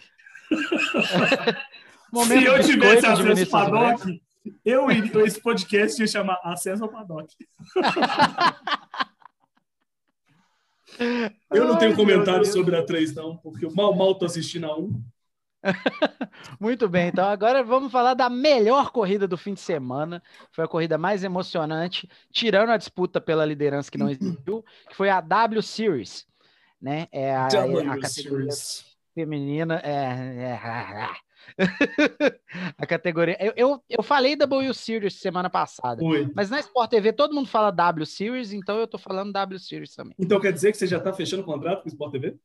Se eu tivesse acesso ao paddock, eu esse podcast ia chamar Acesso ao Paddock. eu não tenho Ai, comentário sobre a 3, não, porque eu mal, mal tô assistindo a 1. Muito bem, então agora vamos falar da melhor corrida do fim de semana. Foi a corrida mais emocionante, tirando a disputa pela liderança que não existiu, que foi a W Series, né? É a, a categoria feminina. É, é, a categoria. Eu, eu, eu falei W Series semana passada, Oi. mas na Sport TV todo mundo fala W Series, então eu tô falando W Series também. Então quer dizer que você já tá fechando o contrato com o Sport TV?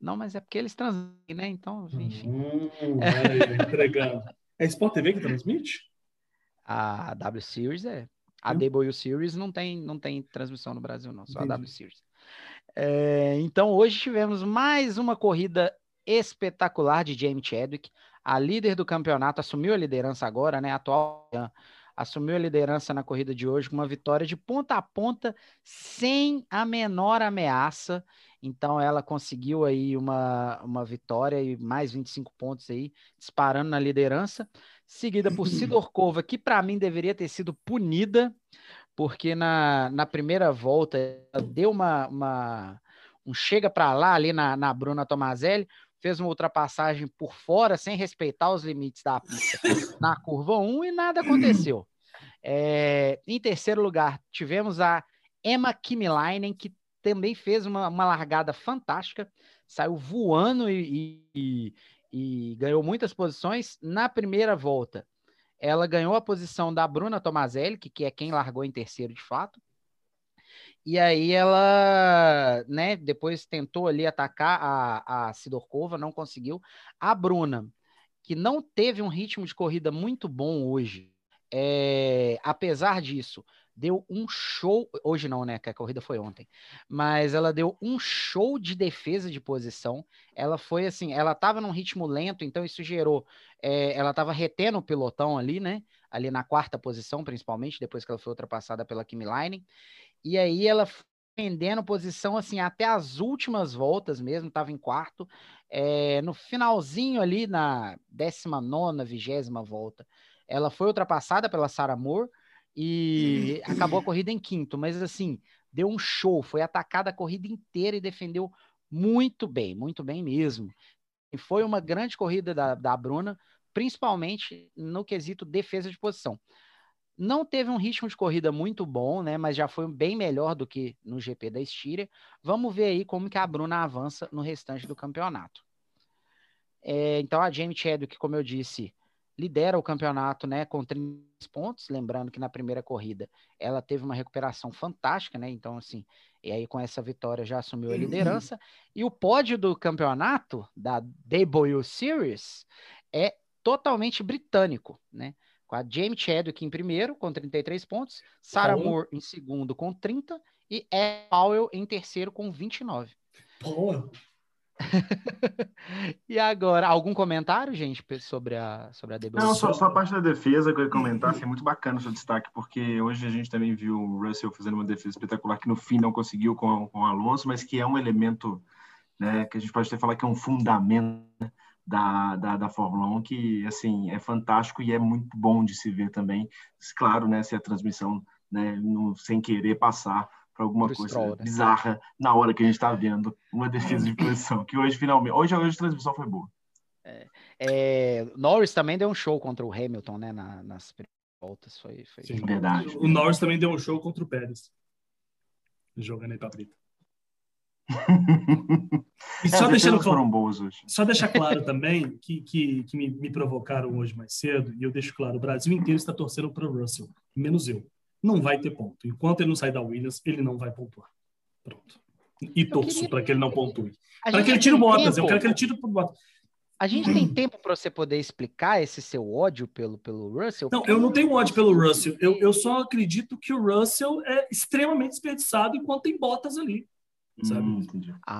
Não, mas é porque eles transmitem, né? Então, enfim. Hum, entregando. É Sport TV que transmite? A W Series é. A hum. W Series não tem, não tem transmissão no Brasil, não, só Entendi. a W Series. É, então, hoje tivemos mais uma corrida espetacular de Jamie Chadwick a líder do campeonato, assumiu a liderança agora, né? Atual assumiu a liderança na corrida de hoje com uma vitória de ponta a ponta, sem a menor ameaça. Então ela conseguiu aí uma, uma vitória e mais 25 pontos aí, disparando na liderança, seguida por Sidorkova, que para mim deveria ter sido punida, porque na, na primeira volta deu uma, uma um chega para lá ali na, na Bruna Tomazelli, fez uma ultrapassagem por fora, sem respeitar os limites da pista na curva 1 e nada aconteceu. É, em terceiro lugar, tivemos a Emma Kimilainen, que também fez uma, uma largada fantástica, saiu voando e, e, e, ganhou muitas posições. Na primeira volta, ela ganhou a posição da Bruna Tomazelli, que, que é quem largou em terceiro de fato. E aí ela, né, depois tentou ali atacar a, a Sidorkova, não conseguiu. A Bruna, que não teve um ritmo de corrida muito bom hoje, é, apesar disso, deu um show. Hoje não, né? Que a corrida foi ontem. Mas ela deu um show de defesa de posição. Ela foi assim, ela estava num ritmo lento, então isso gerou. É, ela estava retendo o pilotão ali, né? Ali na quarta posição, principalmente, depois que ela foi ultrapassada pela Kimi Line. E aí ela vendendo posição assim até as últimas voltas mesmo, estava em quarto. É, no finalzinho ali, na 19, vigésima volta, ela foi ultrapassada pela Sarah Moore e acabou a corrida em quinto. Mas assim, deu um show, foi atacada a corrida inteira e defendeu muito bem, muito bem mesmo. E foi uma grande corrida da, da Bruna, principalmente no quesito defesa de posição. Não teve um ritmo de corrida muito bom, né? Mas já foi bem melhor do que no GP da Estíria. Vamos ver aí como que a Bruna avança no restante do campeonato. É, então a Jamie Chadwick, como eu disse, lidera o campeonato, né? Com 30 pontos. Lembrando que na primeira corrida ela teve uma recuperação fantástica, né? Então assim, e aí com essa vitória já assumiu a liderança. E o pódio do campeonato da W Series é totalmente britânico, né? com a Jamie Chadwick em primeiro, com 33 pontos, Sarah Moore em segundo, com 30, e Ed Powell em terceiro, com 29. Boa! e agora, algum comentário, gente, sobre a, sobre a DB? Não, só, só, a parte da defesa que eu ia comentar, assim, muito bacana o seu destaque, porque hoje a gente também viu o Russell fazendo uma defesa espetacular, que no fim não conseguiu com, com o Alonso, mas que é um elemento né, que a gente pode até falar que é um fundamento da, da, da, Fórmula 1, que assim é fantástico e é muito bom de se ver também. Claro, né, se a transmissão, né, no, sem querer passar para alguma Pro coisa Stroll, né? bizarra na hora que a gente está vendo uma defesa de posição, que hoje finalmente, hoje, hoje a transmissão foi boa. É, é, Norris também deu um show contra o Hamilton, né, na, nas voltas, foi, foi Sim, verdade. O Norris também deu um show contra o Pérez, jogando aí para Brita. E só, deixando claro, só deixar claro também que, que, que me, me, provocaram hoje mais cedo, e eu deixo claro: o Brasil inteiro está torcendo para o Russell, menos eu. Não vai ter ponto. Enquanto ele não sair da Williams, ele não vai pontuar. Pronto. E torço queria... para que ele não pontue. Para que ele tire o Bottas, eu quero que ele tire o Bottas. A gente tem tempo para você poder explicar esse seu ódio pelo, pelo Russell? Não, eu não tenho ódio pelo Russell. Eu, eu só acredito que o Russell é extremamente desperdiçado enquanto tem botas ali. Sabe? Hum,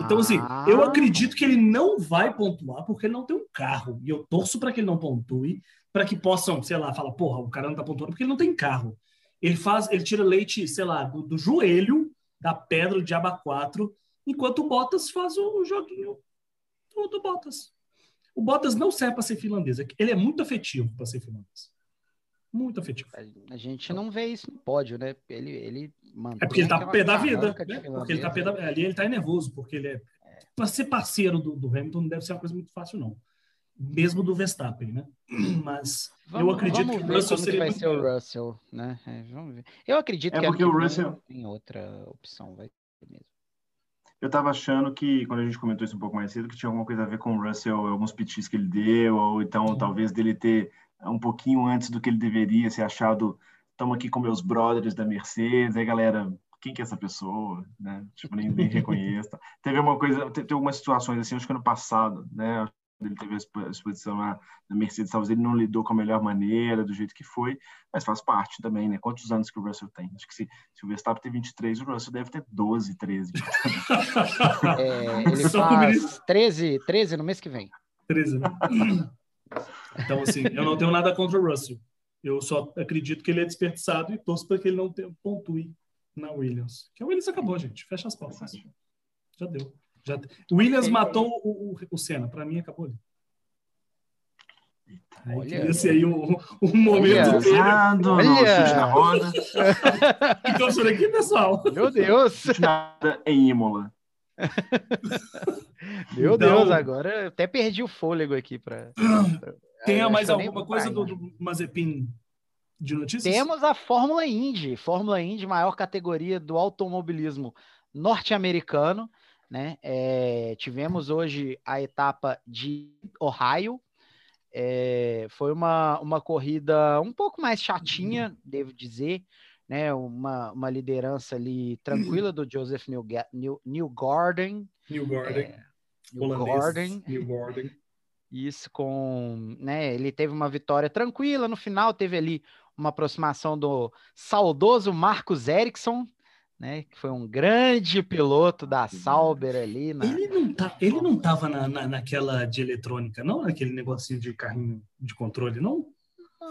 então, assim, ah. eu acredito que ele não vai pontuar porque ele não tem um carro. E eu torço para que ele não pontue, para que possam, sei lá, falar, porra, o cara não tá pontuando porque ele não tem carro. Ele faz, ele tira leite, sei lá, do, do joelho da pedra de aba 4, enquanto o Bottas faz o joguinho do, do Bottas. O Bottas não serve para ser finlandês. Ele é muito afetivo para ser finlandês. Muito afetivo. A gente não vê isso no pódio, né? Ele, ele É porque ele tá pé da vida. Né? Porque ele tá pé da... Ali ele tá nervoso, porque ele é. é. Para ser parceiro do, do, Hamilton não deve ser uma coisa muito fácil, não. Mesmo do Verstappen, né? Mas vamos, eu acredito que o Russell seria. vai ser o Russell, né? É, vamos ver. Eu acredito é que porque o Russell tem outra opção, vai ser mesmo. Eu estava achando que, quando a gente comentou isso um pouco mais cedo, que tinha alguma coisa a ver com o Russell, alguns pitis que ele deu, ou então Sim. talvez dele ter um pouquinho antes do que ele deveria ser achado, estamos aqui com meus brothers da Mercedes, aí galera, quem que é essa pessoa, né? Tipo, nem, nem reconheço. Teve uma coisa, teve algumas situações assim, acho que ano passado, né? Ele teve a exposição na, na Mercedes, talvez ele não lidou com a melhor maneira, do jeito que foi, mas faz parte também, né? Quantos anos que o Russell tem? Acho que se, se o Verstappen tem 23, o Russell deve ter 12, 13. é, ele faz 13, 13 no mês que vem. 13, né? Então, assim, eu não tenho nada contra o Russell. Eu só acredito que ele é desperdiçado e torço para que ele não tenha, pontue na Williams. Que a Williams acabou, gente. Fecha as portas. Já deu. Já... Williams matou o, o, o Senna. Para mim, acabou ali. Olha. Esse aí o, o momento Olha. Olha. na roda. então, isso aqui, pessoal. Meu Deus. Nada em Imola. Meu então, Deus, agora eu até perdi o fôlego aqui para. Tenha mais alguma coisa do, do Mazepin de notícias? Temos a Fórmula Indy, Fórmula Indy, maior categoria do automobilismo norte-americano. Né? É, tivemos hoje a etapa de Ohio. É, foi uma, uma corrida um pouco mais chatinha, devo dizer. Né, uma, uma liderança ali tranquila do Joseph New, New, New Gordon. New Gordon. É, New Gordon. New Gordon. Isso com, né, ele teve uma vitória tranquila no final, teve ali uma aproximação do saudoso Marcos Ericsson, né, que foi um grande piloto da Sauber ali. Na... Ele não tá, ele não tava na, na, naquela de eletrônica, não? Naquele negocinho de carrinho de controle, não?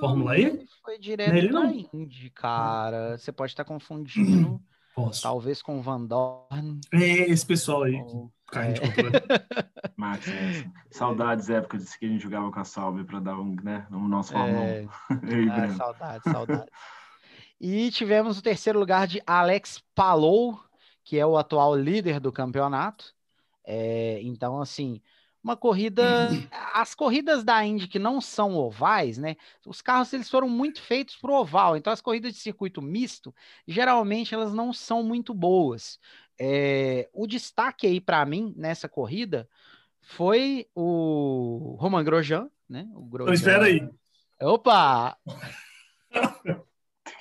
Fórmula E? Ele foi direto ele não. Indy, cara. Você pode estar confundindo. Posso. Talvez com o Van Dorn. É, esse pessoal aí. Ou... Carrinho de controle. Max, é, saudades épocas que a gente jogava com a Salve para dar um, né, um nosso Fórmula é... 1. ah, saudades, saudades. E tivemos o terceiro lugar de Alex Palou, que é o atual líder do campeonato. É, então, assim, uma corrida. As corridas da Indy que não são ovais, né? Os carros eles foram muito feitos para o oval. Então, as corridas de circuito misto, geralmente, elas não são muito boas. É, o destaque aí para mim nessa corrida foi o Roman Grosjean, né? O Grosjean... Então, espera aí. Opa!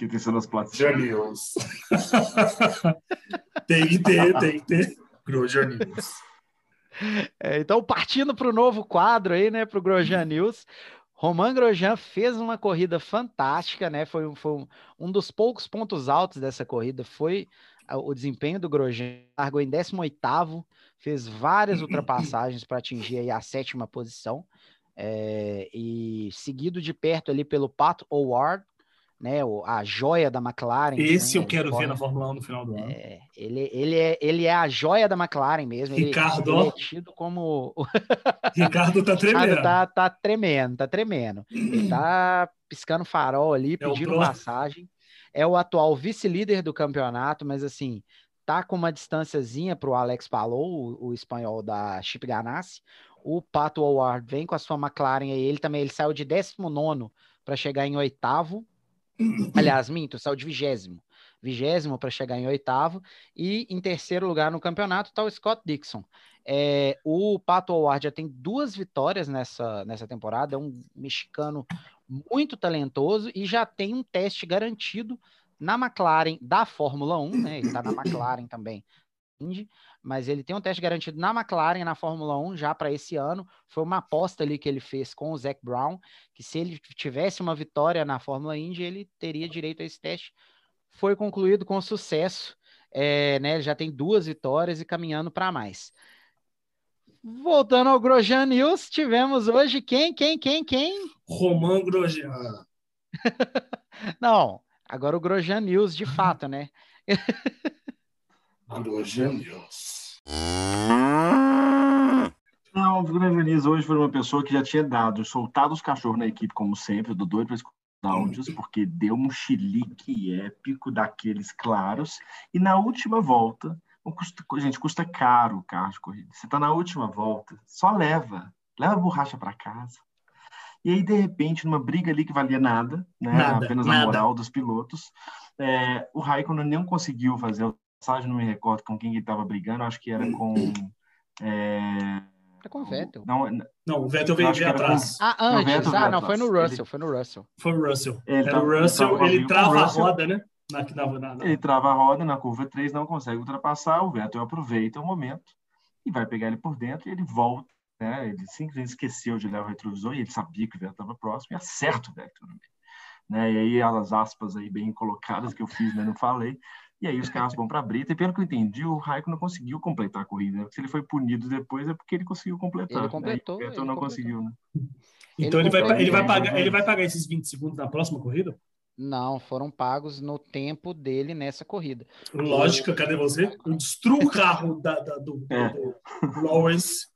que ter nas plataformas. News. tem que ter, tem que ter. Grosjean News. É, então, partindo para o novo quadro aí, né, para o Grosjean News, Romain Grosjean fez uma corrida fantástica, né? Foi, foi um, um, dos poucos pontos altos dessa corrida foi o desempenho do Grosjean. Largou em 18º, fez várias ultrapassagens para atingir aí a sétima posição. É, e seguido de perto ali pelo Pat Howard, né, a joia da McLaren. Esse né, eu quero ver na Fórmula 1 no final do ano. É, ele, ele, é, ele é a joia da McLaren mesmo. Ricardo. Ele, ele é tido como. Ricardo tá tremendo. Ricardo tá, tá tremendo, tá tremendo. Ele tá piscando farol ali, é pedindo passagem. É o atual vice-líder do campeonato, mas assim, tá com uma distânciazinha para o Alex Palou, o, o, espanhol da Chip Ganassi. O Pato Howard vem com a sua McLaren aí, ele também ele saiu de 19 para chegar em oitavo Aliás, minto, saiu de vigésimo. Vigésimo para chegar em oitavo. E em terceiro lugar no campeonato está o Scott Dixon. É, o Pato Howard já tem duas vitórias nessa, nessa temporada. É um mexicano muito talentoso e já tem um teste garantido na McLaren da Fórmula 1, né? Ele está na McLaren também Indy, mas ele tem um teste garantido na McLaren na Fórmula 1 já para esse ano. Foi uma aposta ali que ele fez com o Zac Brown, que se ele tivesse uma vitória na Fórmula Indy, ele teria direito a esse teste. Foi concluído com sucesso, é, né? Já tem duas vitórias e caminhando para mais. Voltando ao Grosjean News, tivemos hoje quem, quem, quem, quem? Roman Grosjean. Não, agora o Grosjean News, de fato, né? Grosjean News. Não, o Grosjean News hoje foi uma pessoa que já tinha dado, soltado os cachorros na equipe, como sempre, do doido para escutar áudios, porque deu um chilique épico daqueles claros, e na última volta Custa, gente, custa caro o carro de corrida. Você está na última volta, só leva. Leva a borracha para casa. E aí, de repente, numa briga ali que valia nada, né, nada apenas nada. a moral dos pilotos, é, o Raikkonen não conseguiu fazer passagem, não me recordo com quem ele estava brigando, acho que era com. É, era com o Vettel. Não, não o Vettel veio, veio atrás. Com... Ah, antes. ah, não, foi no Russell, ele... foi no Russell. Foi o Russell. Ele era o Russell, ele, ele trava a roda, né? Na, na, na, ele trava a roda na curva 3, não consegue ultrapassar, o Vettel aproveita o momento e vai pegar ele por dentro e ele volta. Né? Ele simplesmente esqueceu de levar o retrovisor e ele sabia que o Vettel estava próximo e acerta o Vettel no meio. Né? E aí as aspas aí bem colocadas que eu fiz, mas não falei. E aí os carros vão para a brita, e pelo que eu entendi, o Raikkonen não conseguiu completar a corrida. Né? Se ele foi punido depois é porque ele conseguiu completar. Ele completou. Né? o Vettel não completou. conseguiu, né? Então ele, ele, vai, ele, vai pagar, ele vai pagar esses 20 segundos na próxima corrida? Não, foram pagos no tempo dele nessa corrida. Lógica, cadê você? Eu destruo o carro da, da, do, é. do, Lawrence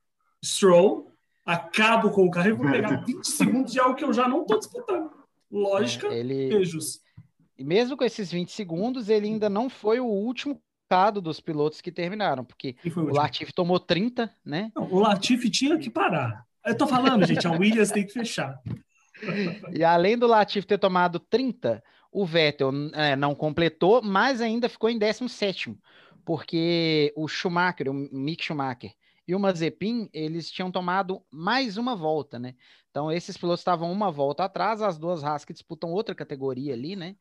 Stroll, acabo com o carro e vou pegar 20 segundos de algo que eu já não estou disputando. Lógica, é, ele... beijos. E mesmo com esses 20 segundos, ele ainda não foi o último colocado dos pilotos que terminaram, porque o, o Latifi tomou 30, né? Não, o Latifi tinha que parar. Eu tô falando, gente, a Williams tem que fechar e além do Latifi ter tomado 30, o Vettel é, não completou, mas ainda ficou em 17, porque o Schumacher, o Mick Schumacher e o Mazepin, eles tinham tomado mais uma volta, né? Então, esses pilotos estavam uma volta atrás, as duas Haas que disputam outra categoria ali, né?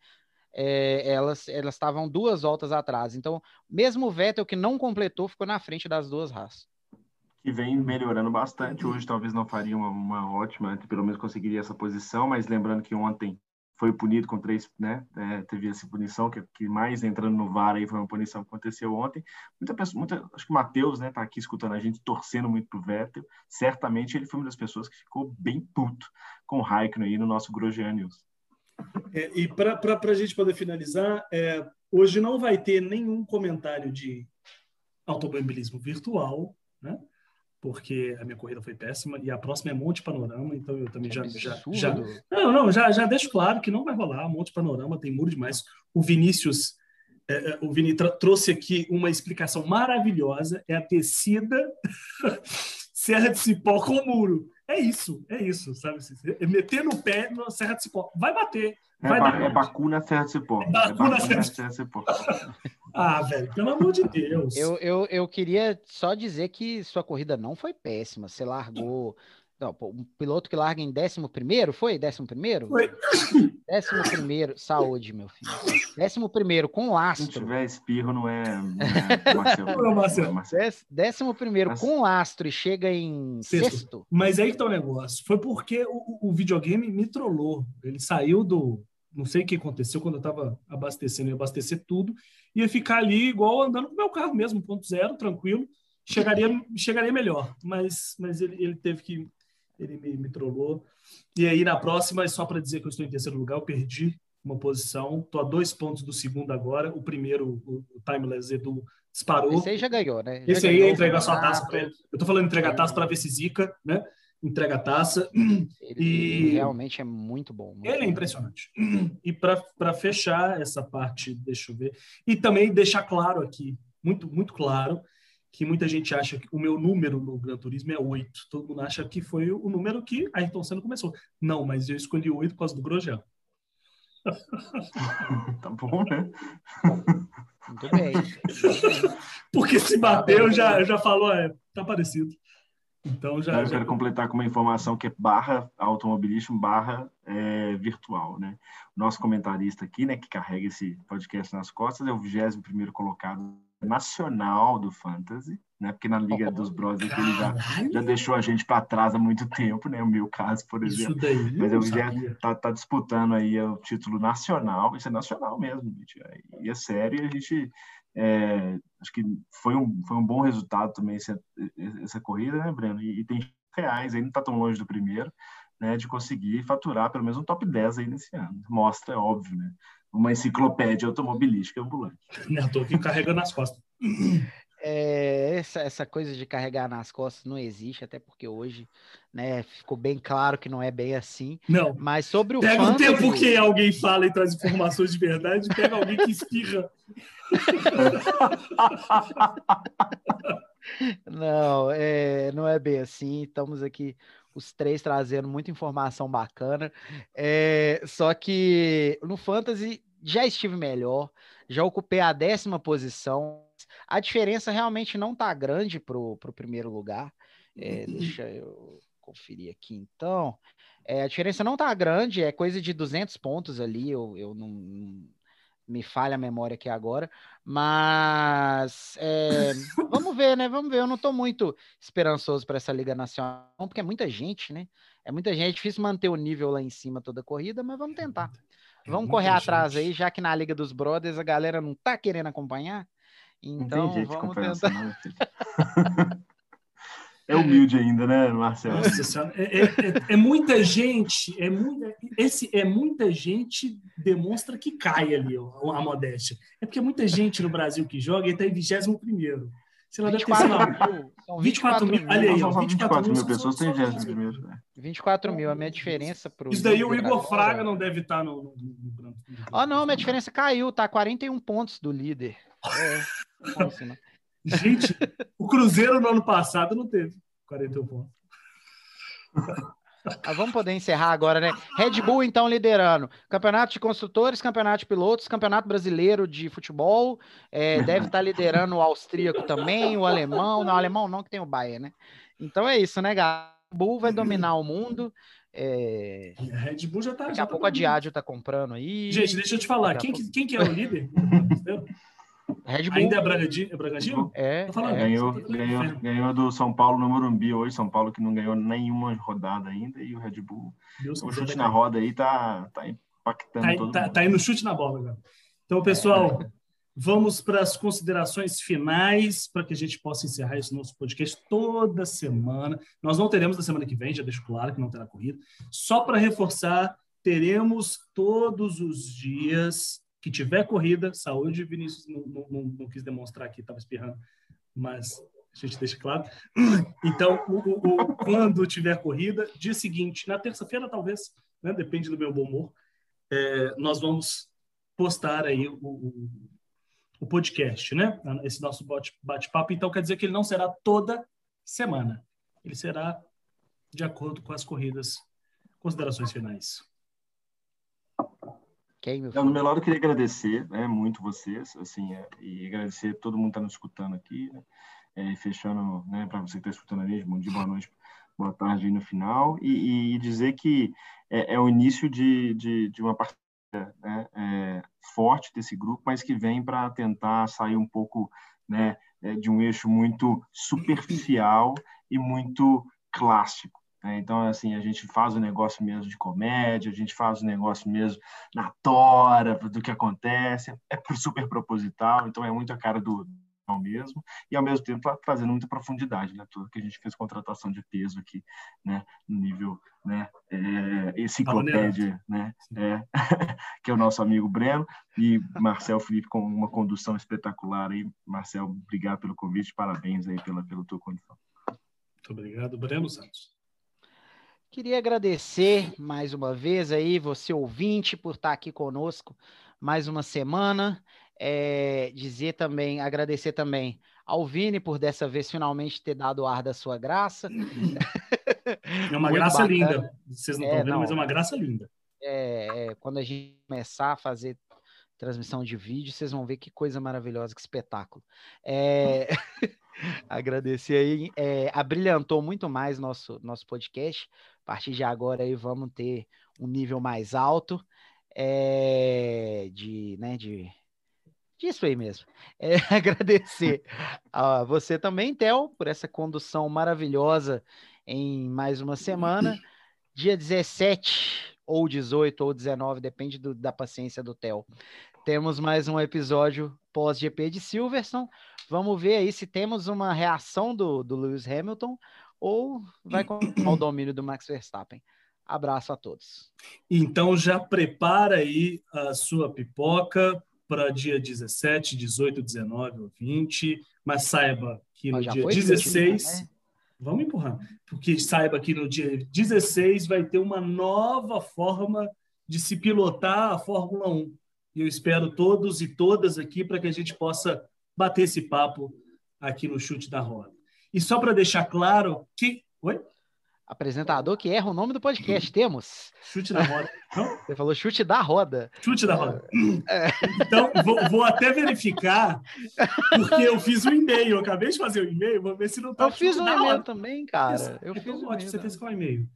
É, elas elas estavam duas voltas atrás. Então, mesmo o Vettel que não completou ficou na frente das duas Haas que vem melhorando bastante. Hoje talvez não faria uma, uma ótima, pelo menos conseguiria essa posição, mas lembrando que ontem foi punido com três, né? É, teve essa punição que, que mais entrando no VAR aí foi uma punição que aconteceu ontem. Muita pessoa, muita, acho que o Matheus, né, tá aqui escutando a gente torcendo muito pro Vettel. Certamente ele foi uma das pessoas que ficou bem puto com o Raikkonen aí no nosso Grosjean News. É, e para a gente poder finalizar, é, hoje não vai ter nenhum comentário de automobilismo virtual, né? porque a minha corrida foi péssima e a próxima é Monte Panorama, então eu também já, já, já não, não, já, já deixo claro que não vai rolar. Monte Panorama tem muro demais. O Vinícius, é, é o Vini trouxe aqui uma explicação maravilhosa. É a tecida Serra de Cipó com muro. É isso, é isso, sabe? É meter no pé na Serra de Cipó. Vai bater. É vai é, ba é Bacu na Serra de Cipó. É Bacu, é na Serra de Cipó. ah, velho, pelo amor de Deus. Eu, eu, eu queria só dizer que sua corrida não foi péssima. Você largou não, um piloto que larga em 11 primeiro, foi? 11 primeiro? Foi. 11 primeiro, saúde, meu filho. 11 primeiro, com lastro. Se tiver espirro, não é, não é Marcelo. Não é Marcelo. Décimo primeiro, Mas... com lastro e chega em sexto. sexto. Mas aí que tá o negócio. Foi porque o, o videogame me trollou. Ele saiu do... Não sei o que aconteceu quando eu tava abastecendo, ia abastecer tudo. Ia ficar ali igual andando com o meu carro mesmo, ponto zero, tranquilo. Chegaria, chegaria melhor. Mas, mas ele, ele teve que ele me, me trollou. E aí, na próxima, é só para dizer que eu estou em terceiro lugar, eu perdi uma posição, estou a dois pontos do segundo agora. O primeiro, o, Timeless Edu, disparou. Esse aí já ganhou, né? Já Esse aí entrega a sua taça para ele. Eu estou falando entrega a taça para ver se zica, né? Entrega a taça. Ele, e... realmente é muito bom. Muito ele bom. é impressionante. E para fechar essa parte, deixa eu ver. E também deixar claro aqui, muito, muito claro, que muita gente acha que o meu número no Gran Turismo é 8. Todo mundo acha que foi o número que Ayrton Senna começou. Não, mas eu escolhi 8 por causa do Grosjean. tá bom, né? Muito bem. Porque se bateu, já, já falou, é, tá parecido. Então já. Eu quero completar com uma informação que é barra automobilismo barra é, virtual, né? O nosso comentarista aqui, né, que carrega esse podcast nas costas, é o 21 primeiro colocado nacional do Fantasy, né? Porque na Liga dos Brothers ele já, já deixou a gente para trás há muito tempo, né? O meu caso, por exemplo. Daí, Mas eu já tá, tá, disputando aí o título nacional, isso é nacional mesmo, gente. E é sério, a gente é, acho que foi um, foi um bom resultado também essa, essa corrida, né, Breno? E, e tem reais, aí não está tão longe do primeiro, né, de conseguir faturar pelo menos um top 10 aí nesse ano. Mostra, é óbvio, né? Uma enciclopédia automobilística ambulante. Estou aqui carregando nas costas. É, essa, essa coisa de carregar nas costas não existe, até porque hoje né, ficou bem claro que não é bem assim. Não. Mas sobre o Pega fantasy... o tempo que alguém fala e traz informações de verdade, pega alguém que espirra. não, é, não é bem assim. Estamos aqui os três trazendo muita informação bacana. É, só que no Fantasy já estive melhor, já ocupei a décima posição a diferença realmente não tá grande pro, pro primeiro lugar. É, uhum. deixa eu conferir aqui então. É, a diferença não tá grande, é coisa de 200 pontos ali, eu, eu não, não me falha a memória aqui agora, mas é, vamos ver, né? Vamos ver. Eu não estou muito esperançoso para essa Liga Nacional, porque é muita gente, né? É muita gente, é difícil manter o nível lá em cima toda a corrida, mas vamos tentar. É vamos correr atrás aí, já que na Liga dos Brothers a galera não tá querendo acompanhar. Então, não tem jeito vamos tentar. Não, é humilde ainda, né, Marcelo? Nossa é, é, é, é, muita gente, é muita, esse é muita gente demonstra que cai ali ó, a modéstia. É porque é muita gente no Brasil que joga e está em 21 primeiro. Sei lá, 24 deve ter, mil. São 24, 24 mil. Olha aí, ó, 24, 24 mil pessoas têm 21 primeiro. Né? 24 mil, a minha diferença pro. Isso daí o Igor Fraga não deve estar tá no. no, no, no oh, não, minha diferença caiu, tá 41 pontos do líder. É. Né? Gente, o Cruzeiro no ano passado não teve 41 pontos. Ah, vamos poder encerrar agora, né? Red Bull, então, liderando. Campeonato de construtores, campeonato de pilotos, campeonato brasileiro de futebol. É, deve estar liderando o austríaco também, o alemão. Não, o alemão não, que tem o Bayern, né? Então é isso, né, galera? Red Bull vai dominar o mundo. É... Red Bull já tá. Daqui a pouco tá a Diádio tá comprando aí. Gente, deixa eu te falar. Quem, pouco... quem que é o líder? Red Bull. Ainda é Bragantino? É Bragantino? É. é ganhou, ganhou, ganhou do São Paulo no Morumbi hoje. São Paulo que não ganhou nenhuma rodada ainda. E o Red Bull. Deus o chute na roda aí tá, tá impactando tá, todo tá, mundo. Tá indo chute na bola, agora. Então, pessoal, é. vamos para as considerações finais para que a gente possa encerrar esse nosso podcast toda semana. Nós não teremos na semana que vem, já deixo claro que não terá corrida. Só para reforçar, teremos todos os dias que tiver corrida, saúde, Vinícius não, não, não quis demonstrar aqui, estava espirrando, mas a gente deixa claro. Então, o, o, o, quando tiver corrida, dia seguinte, na terça-feira talvez, né, depende do meu bom humor, é, nós vamos postar aí o, o, podcast, né? Esse nosso bate-papo. Então, quer dizer que ele não será toda semana. Ele será de acordo com as corridas. Considerações finais. Quem, meu filho? No meu lado, eu queria agradecer né, muito vocês, assim, é, e agradecer todo mundo que está nos escutando aqui, né, é, fechando, né, para você que está escutando a gente, bom dia, boa noite, boa tarde aí no final, e, e dizer que é, é, o início de, de, de uma partida né, é, forte desse grupo, mas que vem para tentar sair um pouco né, é, de um eixo muito superficial e muito clássico. Né? Então, assim, a gente faz o negócio mesmo de comédia, a gente faz o negócio mesmo na tora do que acontece, é super proposital, então é muito a cara do mesmo, e ao mesmo tempo trazendo muita profundidade, né? Tudo que a gente fez contratação de peso aqui, né? No nível, né? É, enciclopédia, né? É, que é o nosso amigo Breno e Marcel Felipe com uma condução espetacular aí. Marcel, obrigado pelo convite, parabéns aí pela, pela tua condição. Muito obrigado, Breno Santos. Queria agradecer mais uma vez aí, você ouvinte, por estar aqui conosco mais uma semana. É, dizer também, agradecer também ao Vini por dessa vez finalmente ter dado o ar da sua graça. É uma graça bacana. linda. Vocês não estão é, vendo, não, mas é uma graça linda. É, é, quando a gente começar a fazer transmissão de vídeo, vocês vão ver que coisa maravilhosa, que espetáculo. É... agradecer aí, é, abrilhantou muito mais nosso, nosso podcast. A partir de agora aí vamos ter um nível mais alto é, de, né, de, Isso aí mesmo. É, agradecer a você também, Theo, por essa condução maravilhosa em mais uma semana. Dia 17 ou 18 ou 19, depende do, da paciência do Theo. Temos mais um episódio pós-GP de Silverstone. Vamos ver aí se temos uma reação do, do Lewis Hamilton ou vai com o domínio do Max Verstappen. Abraço a todos. Então já prepara aí a sua pipoca para dia 17, 18, 19 ou 20, mas saiba que no dia 16 20, né? vamos empurrar, porque saiba que no dia 16 vai ter uma nova forma de se pilotar a Fórmula 1. E eu espero todos e todas aqui para que a gente possa bater esse papo aqui no Chute da Roda. E só para deixar claro que. Oi? Apresentador que erra o nome do podcast. Temos. Chute da roda. Não? Você falou chute da roda. Chute da roda. É. Então, vou, vou, até verificar, porque eu fiz um e-mail. Eu acabei de fazer o um e-mail, vou ver se não tá. Eu fiz um e-mail também, cara. Eu então, fiz um ótimo, você fez qual e-mail?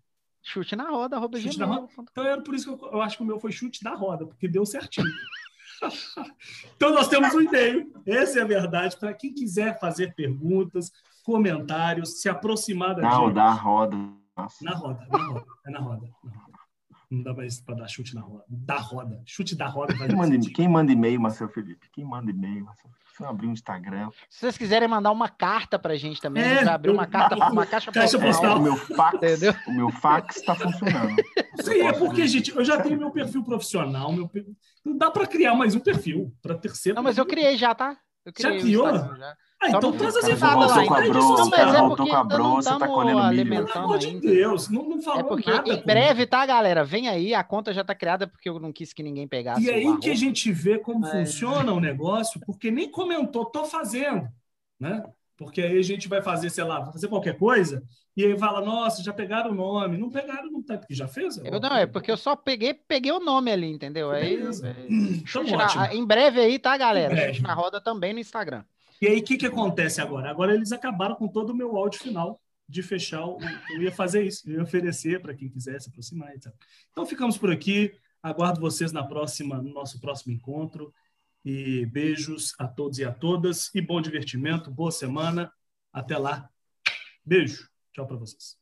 Chute na roda, arroba chute roda. Então era por isso que eu, eu acho que o meu foi chute da roda, porque deu certinho. então nós temos um e-mail. Essa é a verdade. Para quem quiser fazer perguntas, comentários, se aproximar da Não, gente. da roda. Nossa. Na roda, na roda. É na roda. Na roda. Não dá mais para dar chute na roda. Da roda. Chute da roda. Quem manda, quem manda e-mail, Marcelo Felipe? Quem manda e-mail, Marcelo Deixa eu abrir um Instagram. Se vocês quiserem mandar uma carta pra gente também, é, a gente vai abrir uma carta, uma caixa, caixa postal. o meu fax, Entendeu? o meu fax está funcionando. Sim, é porque, gente, eu já tenho meu perfil profissional, meu não dá para criar mais um perfil para terceiro. Não, mas eu criei já, tá? Eu criei já criou? Já. Ah, então traz as informações. Voltou com a Bro, não, mas é voltou com a Bro, você tá colhendo milho. Pelo amor de Deus, não, não falou É porque nada, em breve, tá, galera? Vem aí, a conta já tá criada porque eu não quis que ninguém pegasse E aí que a gente vê como mas... funciona o negócio, porque nem comentou, tô fazendo, né? Porque aí a gente vai fazer, sei lá, fazer qualquer coisa, e aí fala, nossa, já pegaram o nome. Não pegaram, não tá, porque já fez? Eu, não, é porque eu só peguei, peguei o nome ali, entendeu? Aí, é, então, na, em breve aí, tá, galera? Na roda também no Instagram. E aí, o que, que acontece agora? Agora eles acabaram com todo o meu áudio final de fechar. O, eu ia fazer isso, eu ia oferecer para quem quiser se aproximar. Etc. Então, ficamos por aqui. Aguardo vocês na próxima, no nosso próximo encontro. E beijos a todos e a todas. E bom divertimento, boa semana. Até lá. Beijo. Tchau para vocês.